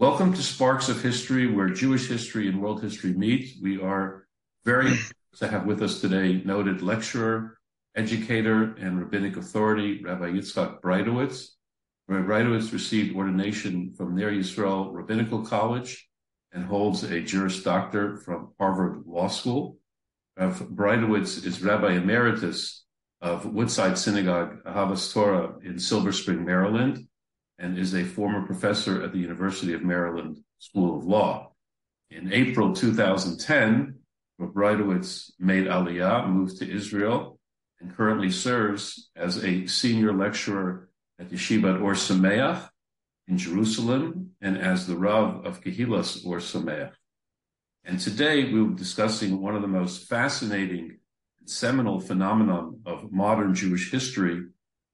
Welcome to Sparks of History, where Jewish history and world history meet. We are very pleased to have with us today noted lecturer, educator, and rabbinic authority, Rabbi Yitzchak Breitowitz. Rabbi Breitowitz received ordination from Ner Yisrael Rabbinical College and holds a Juris Doctor from Harvard Law School. Rabbi Breitowitz is Rabbi Emeritus of Woodside Synagogue, Ahavas Torah in Silver Spring, Maryland, and is a former professor at the University of Maryland School of Law. In April 2010, Breitowitz made Aliyah, moved to Israel, and currently serves as a senior lecturer at Yeshivat Or Sameach in Jerusalem and as the Rav of Kehilas Or Sameach. And today we will be discussing one of the most fascinating seminal phenomenon of modern Jewish history,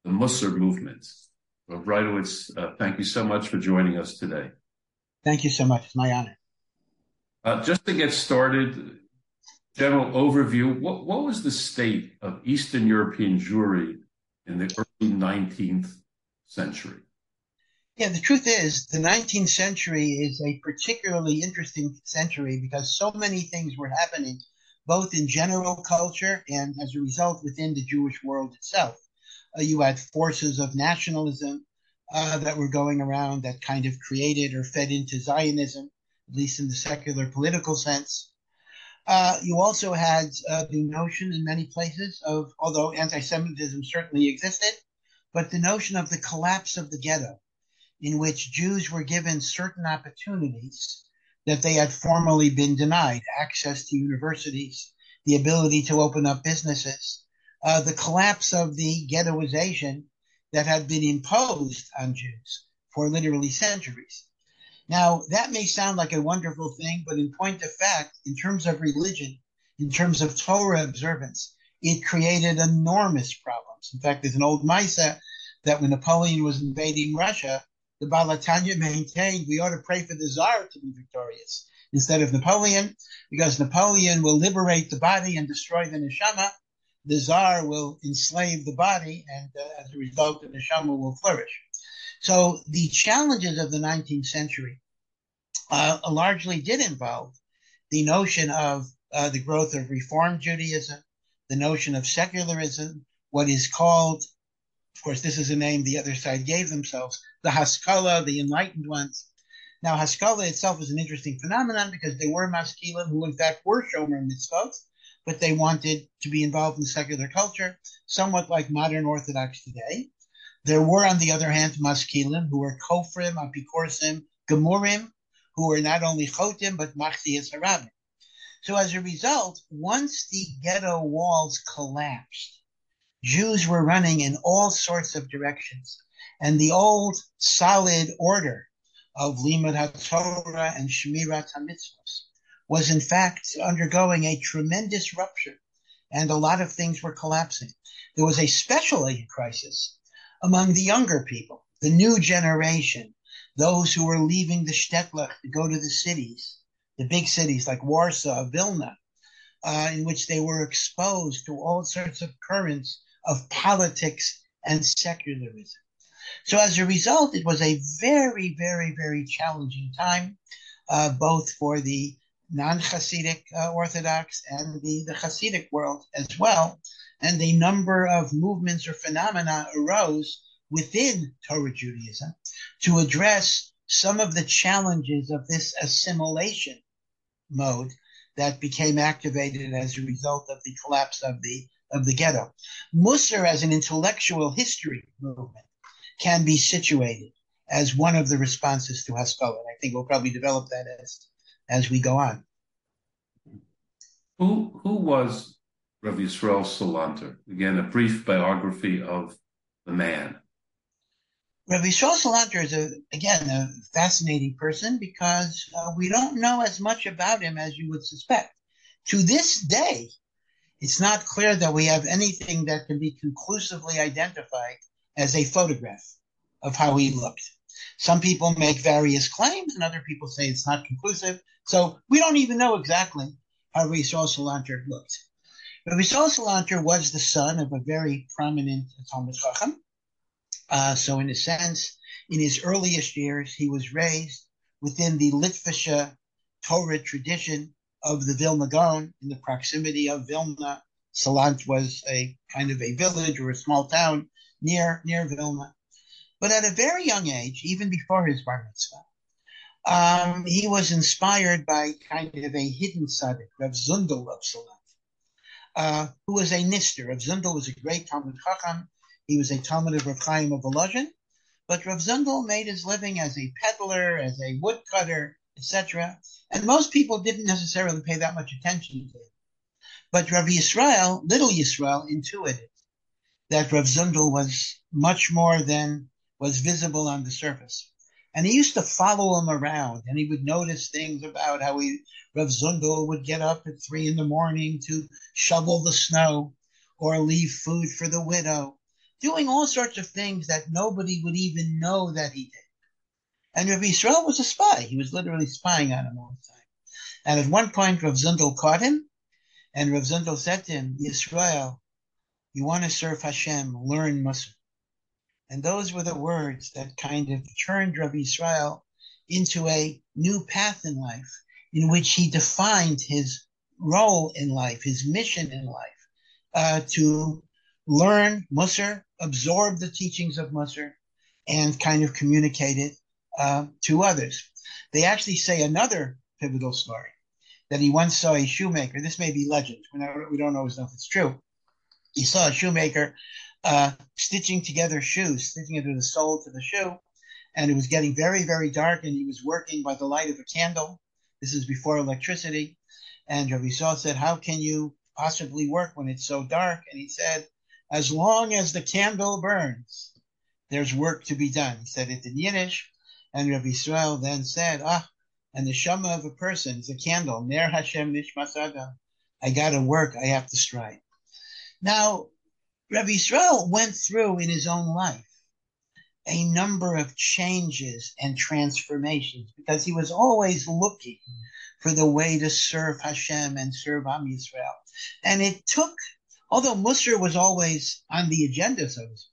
the Musar movement. Well, Breitowitz, uh, thank you so much for joining us today. Thank you so much. It's my honor. Uh, just to get started, general overview, what, what was the state of Eastern European Jewry in the early 19th century? Yeah, the truth is, the 19th century is a particularly interesting century because so many things were happening, both in general culture and as a result within the Jewish world itself. Uh, you had forces of nationalism uh, that were going around that kind of created or fed into Zionism, at least in the secular political sense. Uh, you also had uh, the notion in many places of, although anti Semitism certainly existed, but the notion of the collapse of the ghetto, in which Jews were given certain opportunities that they had formerly been denied access to universities, the ability to open up businesses, uh, the collapse of the ghettoization that had been imposed on Jews for literally centuries. Now, that may sound like a wonderful thing, but in point of fact, in terms of religion, in terms of Torah observance, it created enormous problems. In fact, there's an old Misa that when Napoleon was invading Russia, the Baal HaTanya maintained we ought to pray for the Tsar to be victorious instead of Napoleon, because Napoleon will liberate the body and destroy the neshama, the czar will enslave the body, and uh, as a result, the neshama will flourish. So the challenges of the 19th century uh, largely did involve the notion of uh, the growth of Reform Judaism, the notion of secularism, what is called, of course, this is a name the other side gave themselves, the Haskalah, the enlightened ones. Now, Haskalah itself is an interesting phenomenon because they were maskilim who, in fact, were shomer mitzvot, but they wanted to be involved in secular culture, somewhat like modern Orthodox today. There were, on the other hand, maskilim who were kofrim, apikorsim, gemurim, who were not only chotim but machzias harabim. So as a result, once the ghetto walls collapsed, Jews were running in all sorts of directions, and the old solid order of limud haTorah and shmirat hamitzvos was in fact undergoing a tremendous rupture and a lot of things were collapsing. There was a special crisis among the younger people, the new generation, those who were leaving the shtetl to go to the cities, the big cities like Warsaw, Vilna, uh, in which they were exposed to all sorts of currents of politics and secularism. So as a result, it was a very, very, very challenging time, uh, both for the non-Hasidic uh, Orthodox and the, the Hasidic world as well. And a number of movements or phenomena arose within Torah Judaism to address some of the challenges of this assimilation mode that became activated as a result of the collapse of the of the ghetto. Musar as an intellectual history movement can be situated as one of the responses to Haskalah. And I think we'll probably develop that as as we go on. Who who was Rav Yisrael Salanter? Again, a brief biography of the man. Rav Yisrael Salanter is a again a fascinating person because uh, we don't know as much about him as you would suspect. To this day, it's not clear that we have anything that can be conclusively identified as a photograph of how he looked. Some people make various claims, and other people say it's not conclusive. So we don't even know exactly how Yisrael Salanter looked. But Yisrael Salanter was the son of a very prominent Talmid Chacham. Uh, so in a sense, in his earliest years, he was raised within the Litvische Torah tradition of the Vilna Gaon in the proximity of Vilna. Salant was a kind of a village or a small town near near Vilna. But at a very young age, even before his bar mitzvah, um, he was inspired by kind of a hidden tzaddik, Rav Zundel of Salant, uh, who was a nister. Rav Zundel was a great Talmid Chacham. He was a Talmid of Rav Chaim of Volozhin. But Rav Zundel made his living as a peddler, as a woodcutter, etc. And most people didn't necessarily pay that much attention to him. But Rav Yisrael, little Yisrael, intuited that Rav Zundel was much more than was visible on the surface. And he used to follow him around and he would notice things about how he, Rav Zundel would get up at three in the morning to shovel the snow or leave food for the widow, doing all sorts of things that nobody would even know that he did. And Rav Yisrael was a spy. He was literally spying on him all the time. And at one point, Rav Zundel caught him, and Rav Zundel said to him, Yisrael, you want to serve Hashem, learn Musar. And those were the words that kind of turned Rabbi Israel into a new path in life, in which he defined his role in life, his mission in life, uh, to learn Musar, absorb the teachings of Musar, and kind of communicate it uh, to others. They actually say another pivotal story that he once saw a shoemaker. This may be legend. We don't always know if it's true. He saw a shoemaker uh, stitching together shoes, stitching together the sole to the shoe, and it was getting very, very dark, and he was working by the light of a candle. This is before electricity. And Rabbi Yisrael said, How can you possibly work when it's so dark? And he said, As long as the candle burns, there's work to be done. He said it in Yiddish. And Rabbi Yisrael then said, Ah, and the neshama of a person is a candle. Ner Hashem nishmas adam. I got to work. I have to strive. Now, Rabbi Yisrael went through in his own life a number of changes and transformations because he was always looking for the way to serve Hashem and serve Am Yisrael. And it took, although Musar was always on the agenda, so to speak,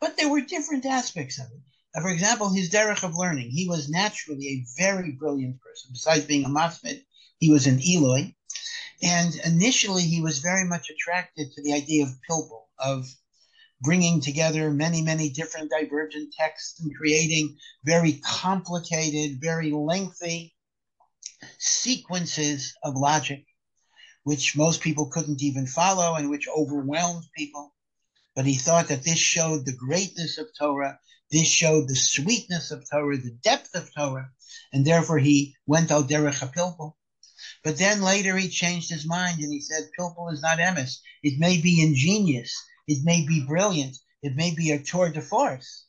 but there were different aspects of it. For example, his derech of learning. He was naturally a very brilliant person. Besides being a masmid, he was an ilui. And initially, he was very much attracted to the idea of pilpul, of bringing together many, many different divergent texts and creating very complicated, very lengthy sequences of logic, which most people couldn't even follow and which overwhelmed people. But he thought that this showed the greatness of Torah this showed the sweetness of Torah, the depth of Torah, and therefore he went al derech pilpul. But then later he changed his mind and he said, Pilpul is not emes. It may be ingenious. It may be brilliant. It may be a tour de force,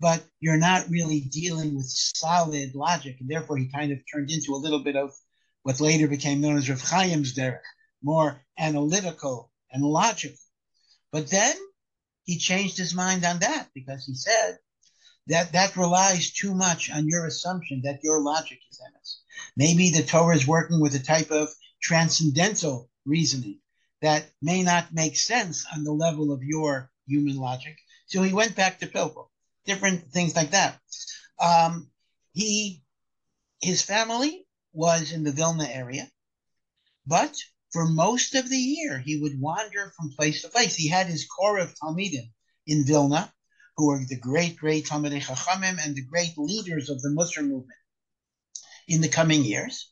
but you're not really dealing with solid logic. And therefore he kind of turned into a little bit of what later became known as Rav Chaim's derech, more analytical and logical. But then he changed his mind on that because he said, that that relies too much on your assumption that your logic is emes. Maybe the Torah is working with a type of transcendental reasoning that may not make sense on the level of your human logic. So he went back to Pilpul. Different things like that. Um, he, his family was in the Vilna area, but for most of the year he would wander from place to place. He had his core of Talmidim in Vilna, who were the great, great Talmidei Chachamim and the great leaders of the Musar movement in the coming years.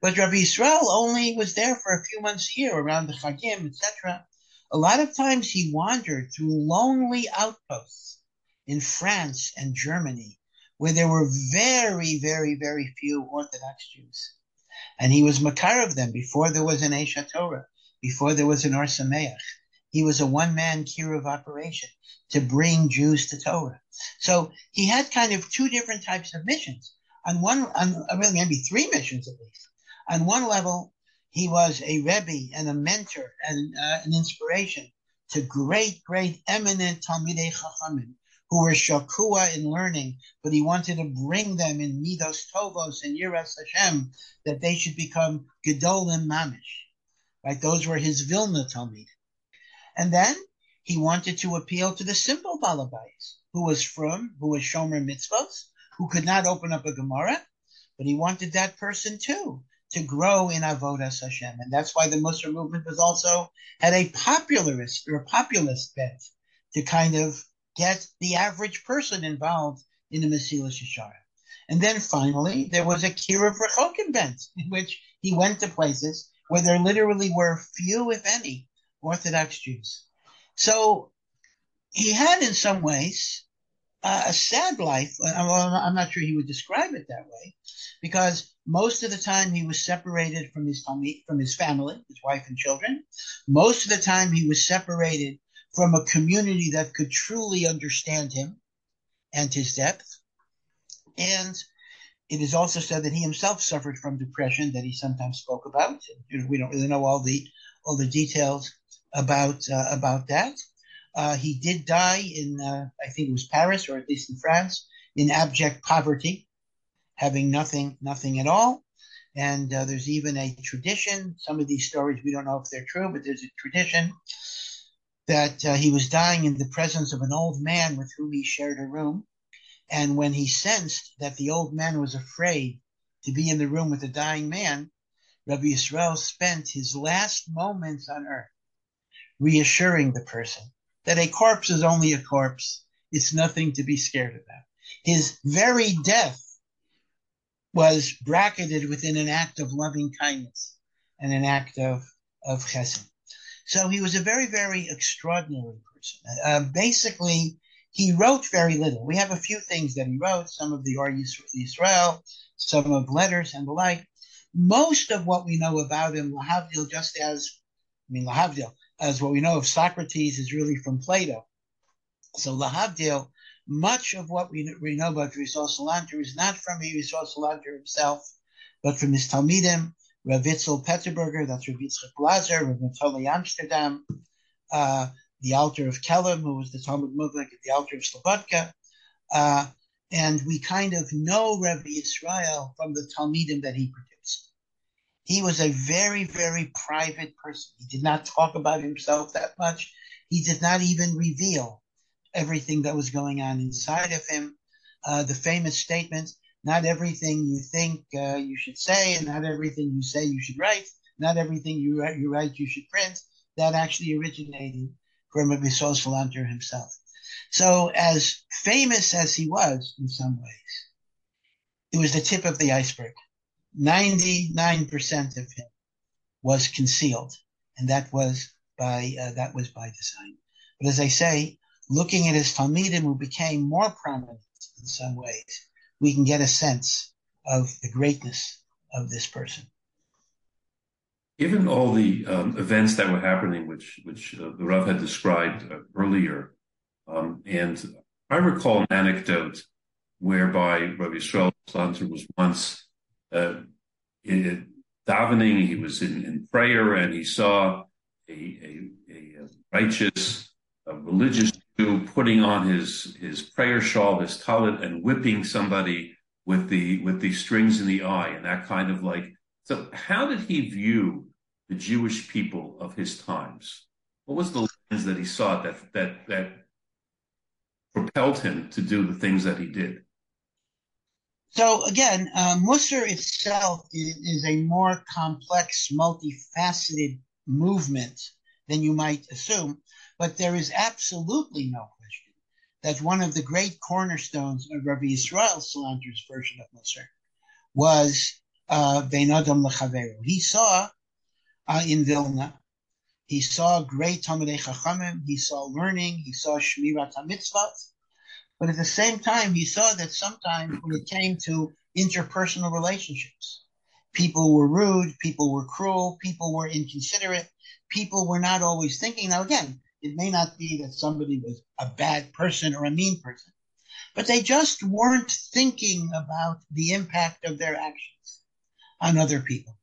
But Rabbi Yisrael only was there for a few months a year around the Chagim, etc. A lot of times he wandered through lonely outposts in France and Germany, where there were very, very, very few Orthodox Jews. And he was Makar of them before there was an Aish HaTorah, before there was an Or. He was a one man kiruv operation to bring Jews to Torah. So he had kind of two different types of missions. On one, on really maybe three missions at least. On one level, he was a rebbe and a mentor and uh, an inspiration to great, great, eminent Talmidei Chachamim who were shakua in learning, but he wanted to bring them in midos tovos and yiras Hashem that they should become gedolim mamish. Right, those were his Vilna Talmid. And then he wanted to appeal to the simple Balabais, who was from, who was Shomer Mitzvos, who could not open up a Gemara, but he wanted that person too to grow in avodas Hashem, and that's why the Musar movement was also had a popularist or a populist bent to kind of get the average person involved in the Mesilas Yesharim. And then finally, there was a Kiruv Rechokim bent, in which he went to places where there literally were few, if any, Orthodox Jews. So he had, in some ways, uh, a sad life. I'm not sure he would describe it that way, because most of the time he was separated from his from his family, his wife and children. Most of the time he was separated from a community that could truly understand him and his depth. And it is also said that he himself suffered from depression that he sometimes spoke about. We don't really know all the all the details about uh, about that. Uh, he did die in, uh, I think it was Paris or at least in France, in abject poverty, having nothing, nothing at all. And uh, there's even a tradition. Some of these stories we don't know if they're true, but there's a tradition that uh, he was dying in the presence of an old man with whom he shared a room. And when he sensed that the old man was afraid to be in the room with the dying man, Rabbi Yisrael spent his last moments on earth reassuring the person that a corpse is only a corpse. It's nothing to be scared about. His very death was bracketed within an act of loving kindness and an act of, of chesed. So he was a very, very extraordinary person. Uh, basically, he wrote very little. We have a few things that he wrote, some of the Or Yisrael, some of letters and the like. Most of what we know about him, Lahavdil, just as, I mean, Lahavdil, as what we know of Socrates is really from Plato. So Lahavdil, much of what we, we know about Yisrael Salanter is not from Yisrael Salanter himself, but from his Talmidim, Rav Itzel Peterburger, that's Rav Yitzchak Blazer, Rav Amsterdam, uh, the Alter of Kelm, who was the Talmid Muvhak at the Alter of Slobodka. Uh, and we kind of know Rabbi Israel from the Talmidim that he produced. He was a very, very private person. He did not talk about himself that much. He did not even reveal everything that was going on inside of him. Uh, the famous statement, not everything you think uh, you should say, and not everything you say you should write, not everything you write you, write, you should print, that actually originated from Rabbi Salanter himself. So as famous as he was in some ways, it was the tip of the iceberg. 99% of him was concealed, and that was by uh, that was by design. But as I say, looking at his Talmidim, who became more prominent in some ways, we can get a sense of the greatness of this person. Given all the um, events that were happening, which which uh, the Rav had described uh, earlier, um, and I recall an anecdote whereby Rabbi Yisrael Salanter was once uh, in davening, he was in, in, prayer, and he saw a, a, a righteous, a religious Jew putting on his his prayer shawl, his talit, and whipping somebody with the with the strings in the eye, and that kind of like. So, how did he view the Jewish people of his times? What was the lens that he saw that that that propelled him to do the things that he did? So again, uh, Musar itself is, is, a more complex, multifaceted movement than you might assume, but there is absolutely no question that one of the great cornerstones of Rabbi Israel Salanter's version of Musar was uh, Ben Adam Lechaveru. He saw uh, in Vilna, he saw great Talmidei Chachamim, he saw learning, he saw Shmirat HaMitzvot, but at the same time, he saw that sometimes when it came to interpersonal relationships, people were rude, people were cruel, people were inconsiderate, people were not always thinking. Now, again, it may not be that somebody was a bad person or a mean person, but they just weren't thinking about the impact of their actions on other people.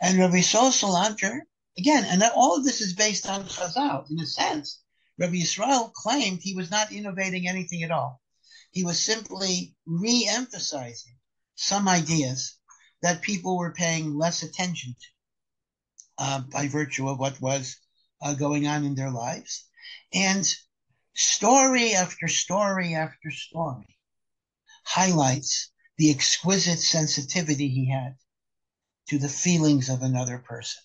And Rabbi Sol Salanter, again, and all of this is based on Chazal, in a sense, Rabbi Israel claimed he was not innovating anything at all. He was simply re-emphasizing some ideas that people were paying less attention to uh, by virtue of what was uh, going on in their lives. And story after story after story highlights the exquisite sensitivity he had to the feelings of another person.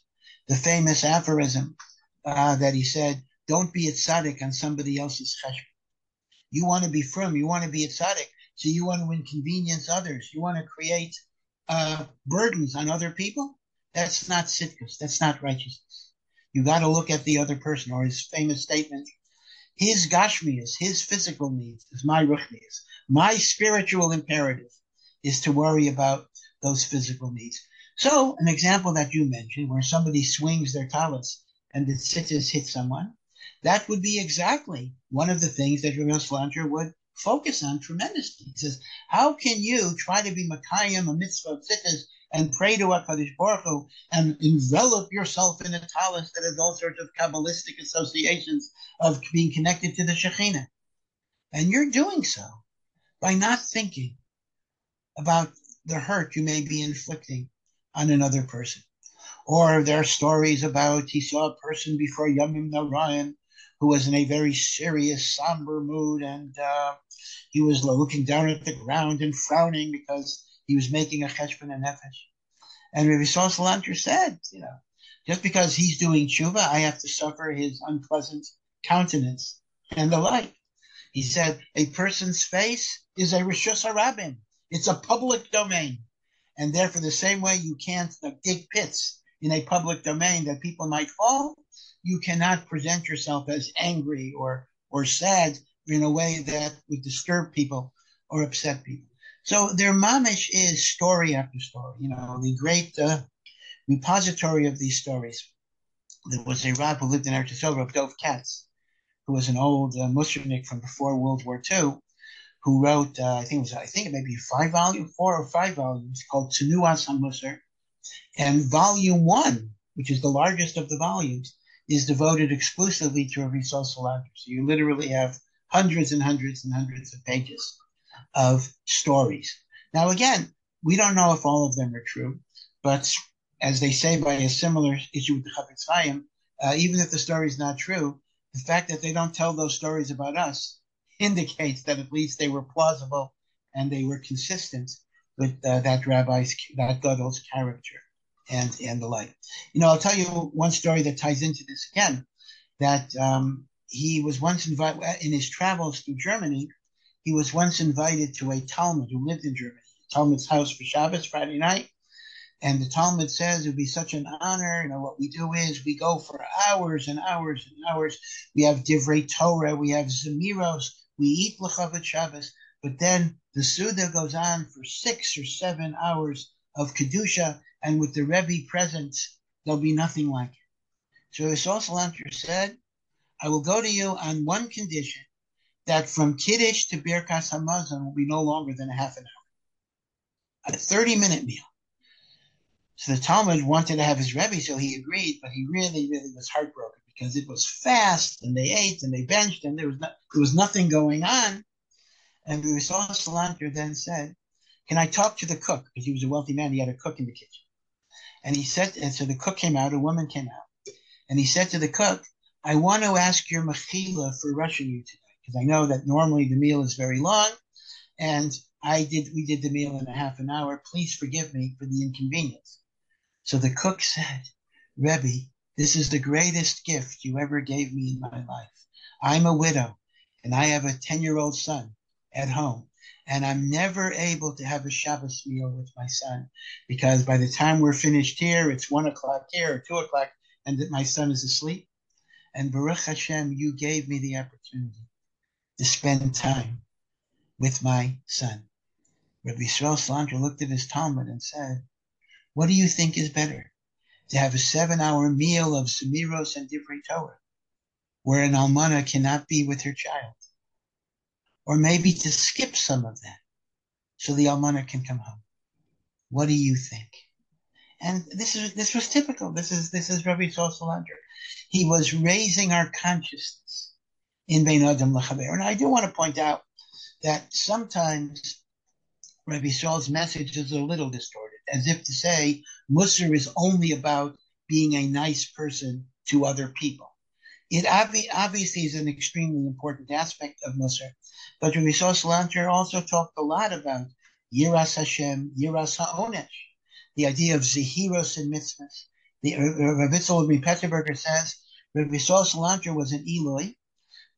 The famous aphorism uh, that he said, don't be a tzaddik on somebody else's cheshbon. You want to be firm. You want to be a tzaddik. So you want to inconvenience others. You want to create uh, burdens on other people. That's not tzidkus. That's not righteousness. You got to look at the other person or his famous statement. His gashmias, his physical needs is my ruchnias. My spiritual imperative is to worry about those physical needs. So an example that you mentioned where somebody swings their talents and the tzitzis hit someone, that would be exactly one of the things that Rabbi Salanter would focus on tremendously. He says, how can you try to be Makayim, a mitzvah of tzitzis, and pray to HaKadosh Baruch Hu and envelop yourself in a talus that has all sorts of Kabbalistic associations of being connected to the Shekhinah. And you're doing so by not thinking about the hurt you may be inflicting on another person. Or there are stories about he saw a person before Yamim Noraim who was in a very serious, somber mood, and uh, he was looking down at the ground and frowning because he was making a cheshbon and nefesh. And Rabbi Saul Salanter said, you know, just because he's doing tshuva, I have to suffer his unpleasant countenance and the like. He said, a person's face is a rishus harabim. It's a public domain. And therefore, the same way you can't dig pits in a public domain that people might fall, you cannot present yourself as angry or or sad in a way that would disturb people or upset people. So their mamish is story after story. You know, the great uh, repository of these stories. There was a rabbi who lived in Eretz Yisrael, Dov Katz, who was an old uh, from before World War II, who wrote, uh, I think it was, I think maybe five volumes, four or five volumes, called Tnuas HaMussar. And volume one, which is the largest of the volumes, is devoted exclusively to a resource So you literally have hundreds and hundreds and hundreds of pages of stories. Now, again, we don't know if all of them are true, but as they say by a similar issue with the Chafetz Chaim, uh, even if the story is not true, the fact that they don't tell those stories about us indicates that at least they were plausible and they were consistent with uh, that rabbi's, that Gadol's character and and the like. You know, I'll tell you one story that ties into this again. That um, he was once invited in his travels through Germany. He was once invited to a Talmid who lived in Germany. Talmid's house for Shabbos Friday night, and the Talmid says it would be such an honor. You know, what we do is we go for hours and hours and hours. We have Divrei Torah, we have Zemiros, we eat Lechavot Shabbos, but then the Suda goes on for six or seven hours of Kedusha, and with the Rebbe present, there'll be nothing like it. So Yisrael Salanter said, I will go to you on one condition, that from Kiddush to Birkas Hamazon will be no longer than a half an hour. A 30 minute meal. So the Talmid wanted to have his Rebbe, so he agreed, but he really, really was heartbroken because it was fast and they ate and they benched and there was, no, there was nothing going on. And Yisrael Salanter then said, can I talk to the cook? Because he was a wealthy man. He had a cook in the kitchen. And he said, and so the cook came out, a woman came out, and he said to the cook, I want to ask your mechila for rushing you tonight, because I know that normally the meal is very long, and I did, we did the meal in a half an hour. Please forgive me for the inconvenience. So the cook said, Rebbe, this is the greatest gift you ever gave me in my life. I'm a widow, and I have a 10 year old son at home and I'm never able to have a Shabbos meal with my son because by the time we're finished here, it's one o'clock here or two o'clock, and my son is asleep. And Baruch Hashem, you gave me the opportunity to spend time with my son. Rabbi Yisrael Salanter looked at his Talmid and said, What do you think is better? To have a seven hour meal of Zemiros and Divrei Torah, where an almana cannot be with her child, or maybe to skip some of that so the almana can come home. What do you think? And this is this was typical. This is this is Rabbi Saul He was raising our consciousness in Bein Adam Lachaber. And I do want to point out that sometimes Rabbi Saul's message is a little distorted, as if to say Musar is only about being a nice person to other people. It obviously is an extremely important aspect of Musar, but Rabbi Salanter also talked a lot about Yiras Hashem, Yiras Ha'onesh, the idea of Zehiros and mitzvahs. The uh, uh, Rav Itzel Peterburger says Rav Yisrael Salanter was an ilui,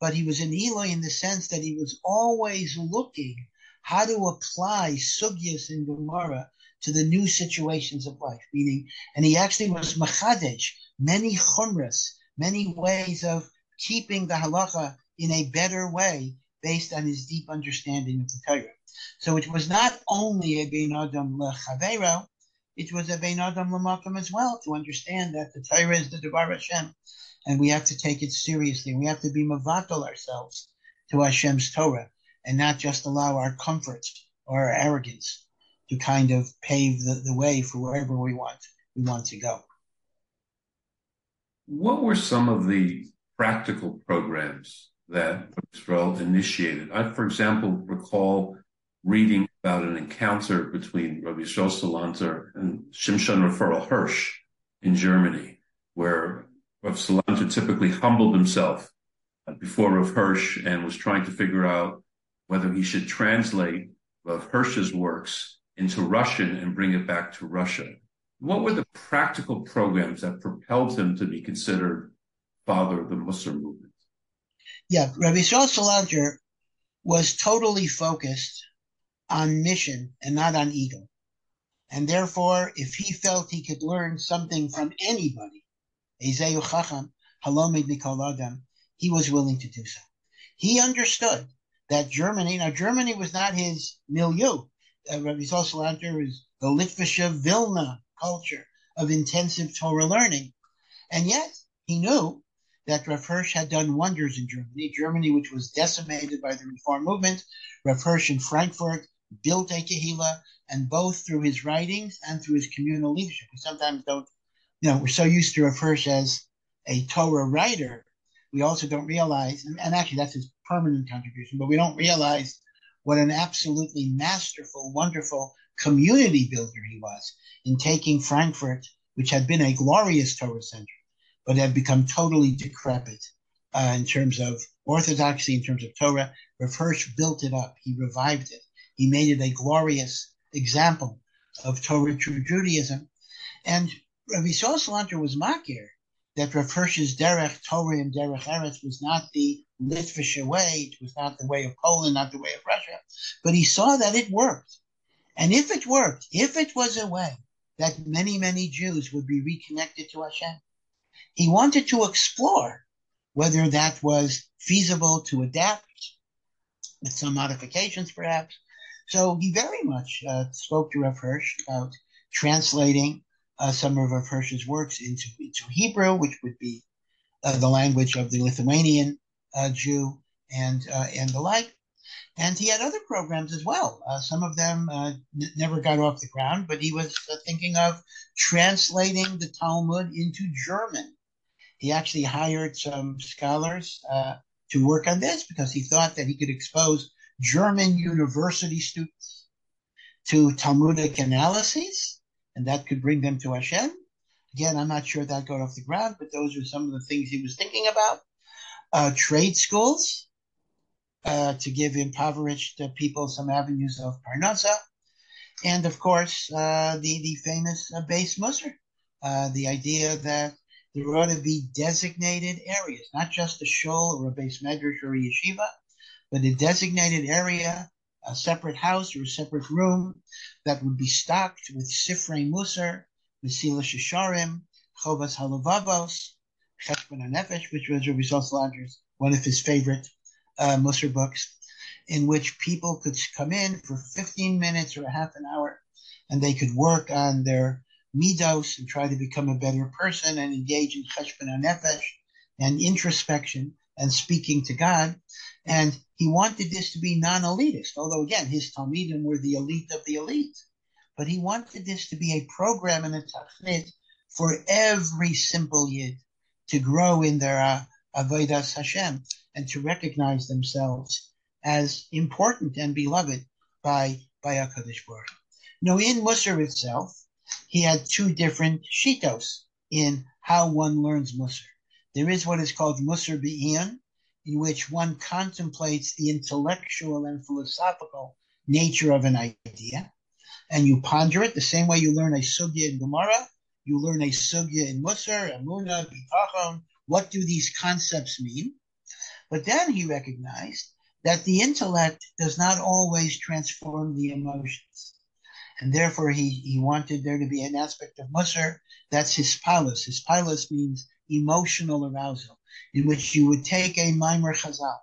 but he was an ilui in the sense that he was always looking how to apply sugyas in Gemara to the new situations of life. Meaning, and he actually was machadesh, many chumras, many ways of keeping the halacha in a better way based on his deep understanding of the Torah. So it was not only a bein adam lechavero, it was a bein adam lemakom as well to understand that the Torah is the Devar Hashem, and we have to take it seriously. We have to be mavatal ourselves to Hashem's Torah and not just allow our comfort or our arrogance to kind of pave the, the way for wherever we want we want to go. What were some of the practical programs that Israel initiated? I, for example, recall reading about an encounter between Rabbi Yisrael Salanter and Shimshon Raphael Hirsch in Germany, where Rav Salanter typically humbled himself before Rav Hirsch and was trying to figure out whether he should translate Rav Hirsch's works into Russian and bring it back to Russia. What were the practical programs that propelled him to be considered father of the Musar movement? Yeah, Rabbi Yisrael Salanter was totally focused on mission and not on ego. And therefore, if he felt he could learn something from anybody, he was willing to do so. He understood that Germany, now Germany was not his milieu. Uh, Rabbi Salanter is the Litvische Vilna culture of intensive Torah learning. And yet, he knew that Rav Hirsch had done wonders in Germany, Germany which was decimated by the Reform movement. Rav Hirsch in Frankfurt built a Kehila, and both through his writings and through his communal leadership. We sometimes don't, you know, we're so used to Rav Hirsch as a Torah writer, we also don't realize, and, and actually that's his permanent contribution, but we don't realize what an absolutely masterful, wonderful community builder he was in taking Frankfurt, which had been a glorious Torah center, but had become totally decrepit uh, in terms of orthodoxy, in terms of Torah. Rav Hirsch built it up. He revived it. He made it a glorious example of Torah true Judaism. And Rabbi Yisrael Salanter was makir that Rav Hirsch's Derech Torah and Derech Eretz was not the Litvish way, it was not the way of Poland, not the way of Russia, but he saw that it worked. And if it worked, if it was a way that many, many Jews would be reconnected to Hashem, he wanted to explore whether that was feasible to adapt with some modifications, perhaps. So he very much uh, spoke to Rav Hirsch about translating uh, some of Rav Hirsch's works into, into Hebrew, which would be uh, the language of the Lithuanian uh, Jew and uh, and the like. And he had other programs as well. Uh, some of them uh, n- never got off the ground, but he was thinking of translating the Talmud into German. He actually hired some scholars to work on this because he thought that he could expose German university students to Talmudic analyses and that could bring them to Hashem. Again, I'm not sure that got off the ground, but those are some of the things he was thinking about. Uh, trade schools uh, to give impoverished people some avenues of parnasa, and of course uh, the the famous uh, beis musar, the idea that there ought to be designated areas, not just a shul or a beis medrash or a yeshiva, but a designated area a separate house or a separate room that would be stocked with Sifrei Musar, Mesilas Yesharim, Chovas Halavavos, Cheshbon HaNefesh, which was Rabbi Salanter's one of his favorite uh, Musar books, in which people could come in for 15 minutes or a half an hour, and they could work on their midos and try to become a better person and engage in Cheshbon HaNefesh and introspection and speaking to God. And he wanted this to be non-elitist, although again, his Talmidim were the elite of the elite. But he wanted this to be a program and a tachnit for every simple yid to grow in their uh, avodas Hashem and to recognize themselves as important and beloved by by Hakadosh Baruch. Now, in Musar itself, he had two different shitos in how one learns Musar. There is what is called Musar Be'iyun, in which one contemplates the intellectual and philosophical nature of an idea, and you ponder it the same way you learn a sugya in Gemara, you learn a sugya in Musar, Amuna, Bitachon. What do these concepts mean? But then he recognized that the intellect does not always transform the emotions. And therefore, he, he wanted there to be an aspect of Musar that's hispalos. His palace means emotional arousal, in which you would take a Maimer Chazal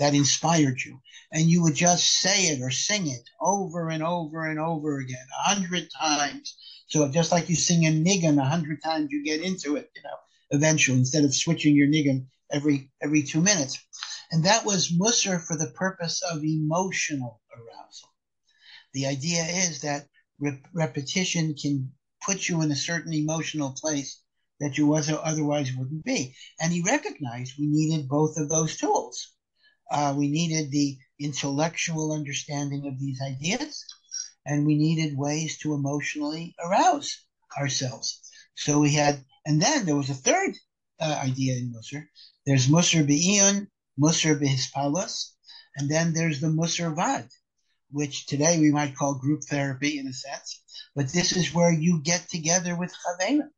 that inspired you, and you would just say it or sing it over and over and over again, a hundred times. So just like you sing a nigun a hundred times, you get into it, you know, eventually, instead of switching your nigun every every two minutes. And that was Musar for the purpose of emotional arousal. The idea is that rep- repetition can put you in a certain emotional place that you otherwise wouldn't be. And he recognized we needed both of those tools. Uh, we needed the intellectual understanding of these ideas, and we needed ways to emotionally arouse ourselves. So we had, and then there was a third uh, idea in Musar. There's Musar Be'iyun, Musar Be'hispalos, and then there's the Musar Vad, which today we might call group therapy in a sense. But this is where you get together with Chavena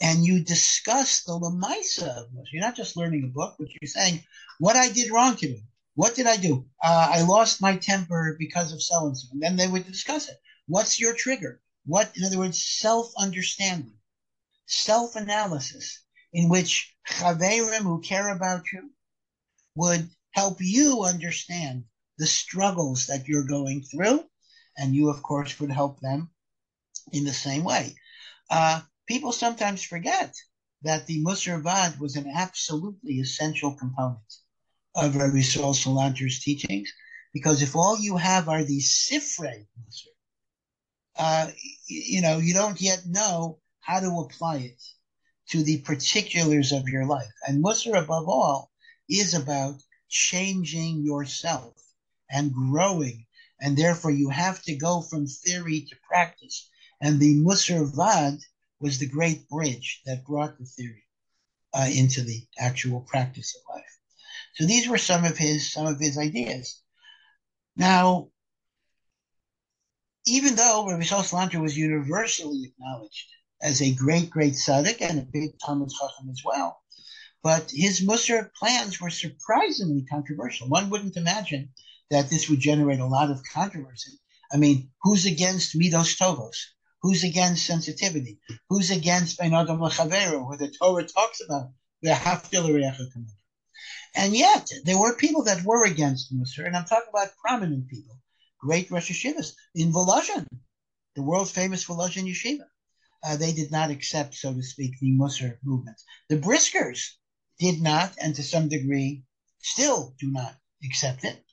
and you discuss the Lamaisa of Musar. You're not just learning a book, but you're saying, what I did wrong to today. What did I do? Uh, I lost my temper because of so and so. And then they would discuss it. What's your trigger? What, in other words, self understanding, self analysis, in which Chaverim who care about you would help you understand the struggles that you're going through. And you, of course, would help them in the same way. Uh, people sometimes forget that the Musar Vad was an absolutely essential component of Rabbi Saul Salanter's teachings, because if all you have are these Sifrei Musar, uh, you know, you don't yet know how to apply it to the particulars of your life. And Musar, above all, is about changing yourself and growing. And therefore, you have to go from theory to practice. And the Musar Vad was the great bridge that brought the theory uh, into the actual practice of life. So these were some of his some of his ideas. Now, even though Rabbi Salanter was universally acknowledged as a great, great tzaddik and a big Talmid Chacham as well, but his Musar plans were surprisingly controversial. One wouldn't imagine that this would generate a lot of controversy. I mean, who's against Midos Tovos? Who's against sensitivity? Who's against Ben Adam L'Chaveru, where the Torah talks about the And yet, there were people that were against Musar, and I'm talking about prominent people, great Rosh Yeshivas in Volozhin, the world famous Volozhin Yeshiva. Uh, they did not accept, so to speak, the Musar movement. The Briskers did not, and to some degree, still do not accept it.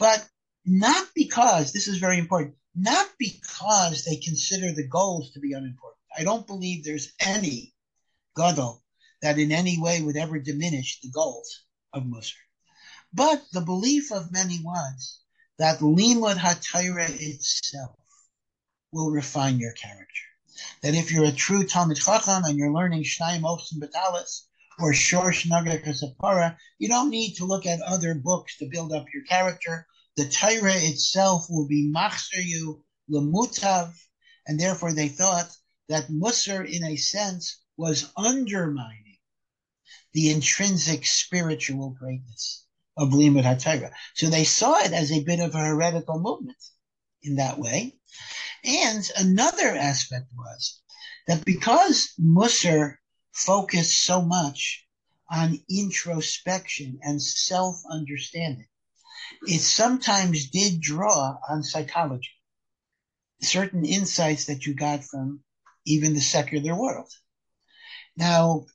But not because, this is very important, not because they consider the goals to be unimportant. I don't believe there's any gadol that in any way would ever diminish the goals of Musar. But the belief of many was that limud hatayra itself will refine your character. That if you're a true Talmid Chacham and you're learning Shnai Mosim Batalis or Shorsh Nagar Kasapara, you don't need to look at other books to build up your character the Torah itself will be machzer you lemutav, and therefore they thought that Musar, in a sense, was undermining the intrinsic spiritual greatness of Limud HaTorah. So they saw it as a bit of a heretical movement in that way. And another aspect was that because Musar focused so much on introspection and self understanding, it sometimes did draw on psychology, certain insights that you got from even the secular world. Now,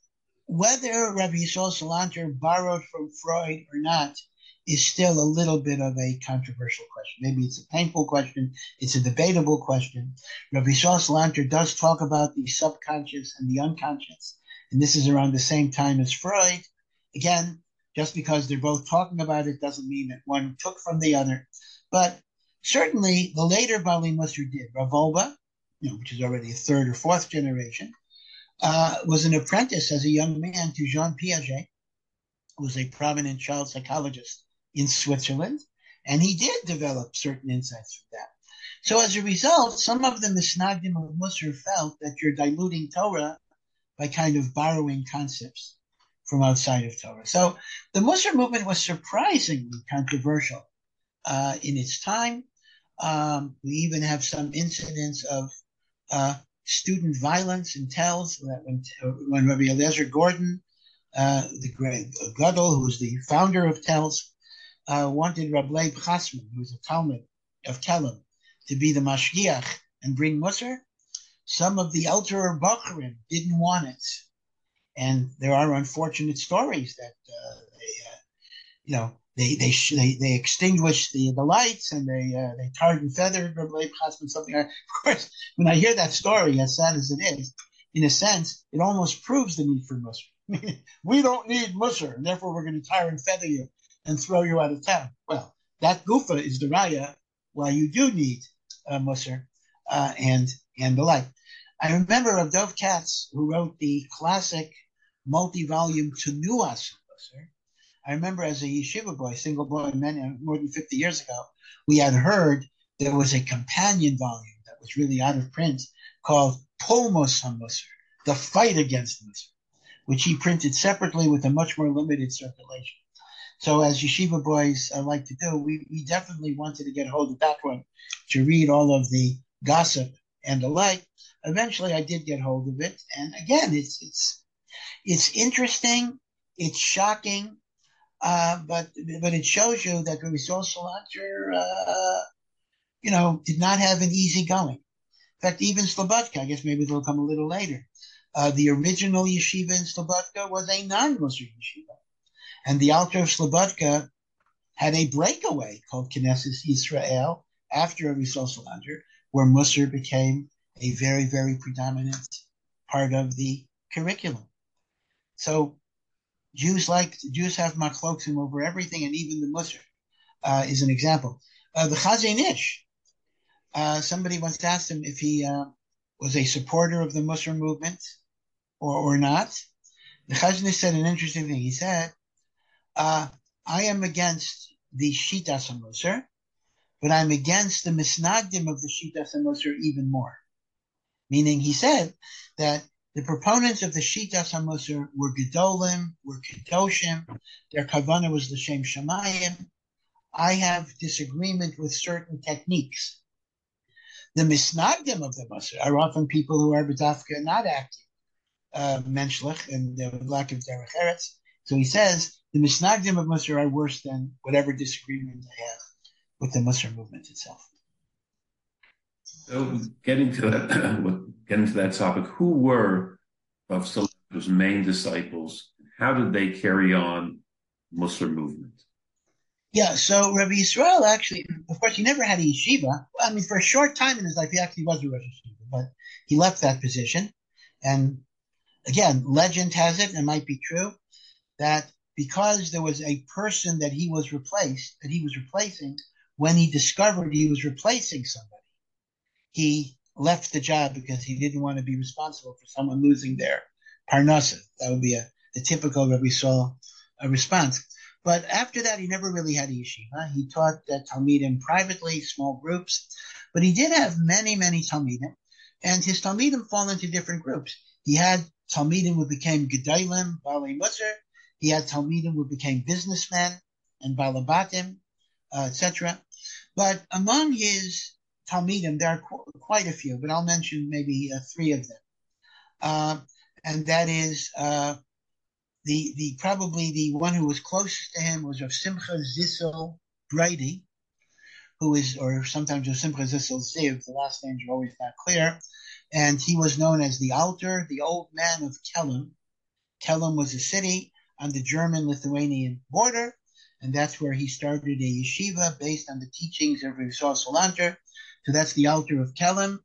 whether Rabbi Yisrael Salanter borrowed from Freud or not is still a little bit of a controversial question. Maybe it's a painful question. It's a debatable question. Rabbi Salanter does talk about the subconscious and the unconscious. And this is around the same time as Freud. Again, just because they're both talking about it doesn't mean that one took from the other. But certainly the later Bali Musar did. Rav Wolbe, you know, which is already a third or fourth generation, uh, was an apprentice as a young man to Jean Piaget, who was a prominent child psychologist in Switzerland. And he did develop certain insights from that. So as a result, some of the Misnagdim of Musar felt that you're diluting Torah by kind of borrowing concepts from outside of Torah. So the Musar movement was surprisingly controversial uh, in its time. Um, we even have some incidents of uh, student violence and Telz when, when Rabbi Eliezer Gordon, uh, the great Gadol, who was the founder of Telz, uh, wanted Rabbi Leib Chasman, who was a Talmid of Kelm, to be the Mashgiach and bring Musar. Some of the elder Bachurim didn't want it. And there are unfortunate stories that uh, they, uh, you know, they they they, they extinguished the, the lights and they uh, they tarred and feathered Rabbi Chasman, something. Of course, when I hear that story, as sad as it is, in a sense, it almost proves the need for Musar. we don't need Musar, and therefore we're going to tar and feather you and throw you out of town. Well, that gufa is the raya why you do need uh, Musar uh, and and the like. I remember of Dov Katz, who wrote the classic multi-volume Tenuas Musar, I remember as a yeshiva boy, single boy, many, more than 50 years ago, we had heard there was a companion volume that was really out of print called Polmos HaMusar, The Fight Against Musar, which he printed separately with a much more limited circulation. So as yeshiva boys uh, like to do, we, we definitely wanted to get hold of that one to read all of the gossip and the like. Eventually I did get hold of it. And again, it's, it's, it's interesting. It's shocking. Uh, but but it shows you that Saul Salanter, uh, you know, did not have an easy going. In fact, even Slobodka, I guess maybe it'll come a little later. Uh, the original yeshiva in Slobodka was a non-Musar yeshiva, and the Alter of Slobodka had a breakaway called Knesset Israel after Rabbi Saul Salanter, where Musar became a very very predominant part of the curriculum. So Jews like Jews have machlokim over everything, and even the Musar uh, is an example. Uh, the Chazon Ish, uh, somebody once asked him if he uh, was a supporter of the Musar movement or or not. The Chazon Ish said an interesting thing. He said, uh, "I am against the Shitas Musar, but I'm against the Misnagdim of the Shitas Musar even more." Meaning, he said that the proponents of the Shitas HaMusar were Gedolim, were Kedoshim. Their kavana was the Shem Shemayim. I have disagreement with certain techniques. The misnagdim of the Musar are often people who are B'dafka not acting uh, menschlich and the lack of derech eretz. So he says the misnagdim of Musar are worse than whatever disagreement I have with the Musar movement itself. So getting to that, getting to that topic, who were of Salanter's main disciples? How did they carry on Musar movement? Yeah, so Rabbi Israel actually, of course, he never had a yeshiva. I mean, for a short time in his life, he actually was a Rosh Yeshiva, but he left that position. And again, legend has it, and it might be true, that because there was a person that he was replaced, that he was replacing, when he discovered he was replacing somebody, he left the job because he didn't want to be responsible for someone losing their parnasa. That would be a the typical Rabbi Saul uh, response. But after that, he never really had a yeshiva. He taught uh, Talmidim privately, small groups, but he did have many, many Talmidim, and his Talmidim fall into different groups. He had Talmidim who became Gedolim, Baalei Musar. He had Talmidim who became businessmen and Balabatim, uh, etc. But among his Talmidim, there are qu- quite a few, but I'll mention maybe uh, three of them. Uh, and that is uh, the the probably the one who was closest to him was of Simcha Zissel Broida, who is, or sometimes of Simcha Zissel Ziv. The last names are always not clear, and he was known as the Alter, the old man of Kelm. Kelm was a city on the German-Lithuanian border, and that's where he started a yeshiva based on the teachings of Rav Salanter so that's the Alter of Kelm.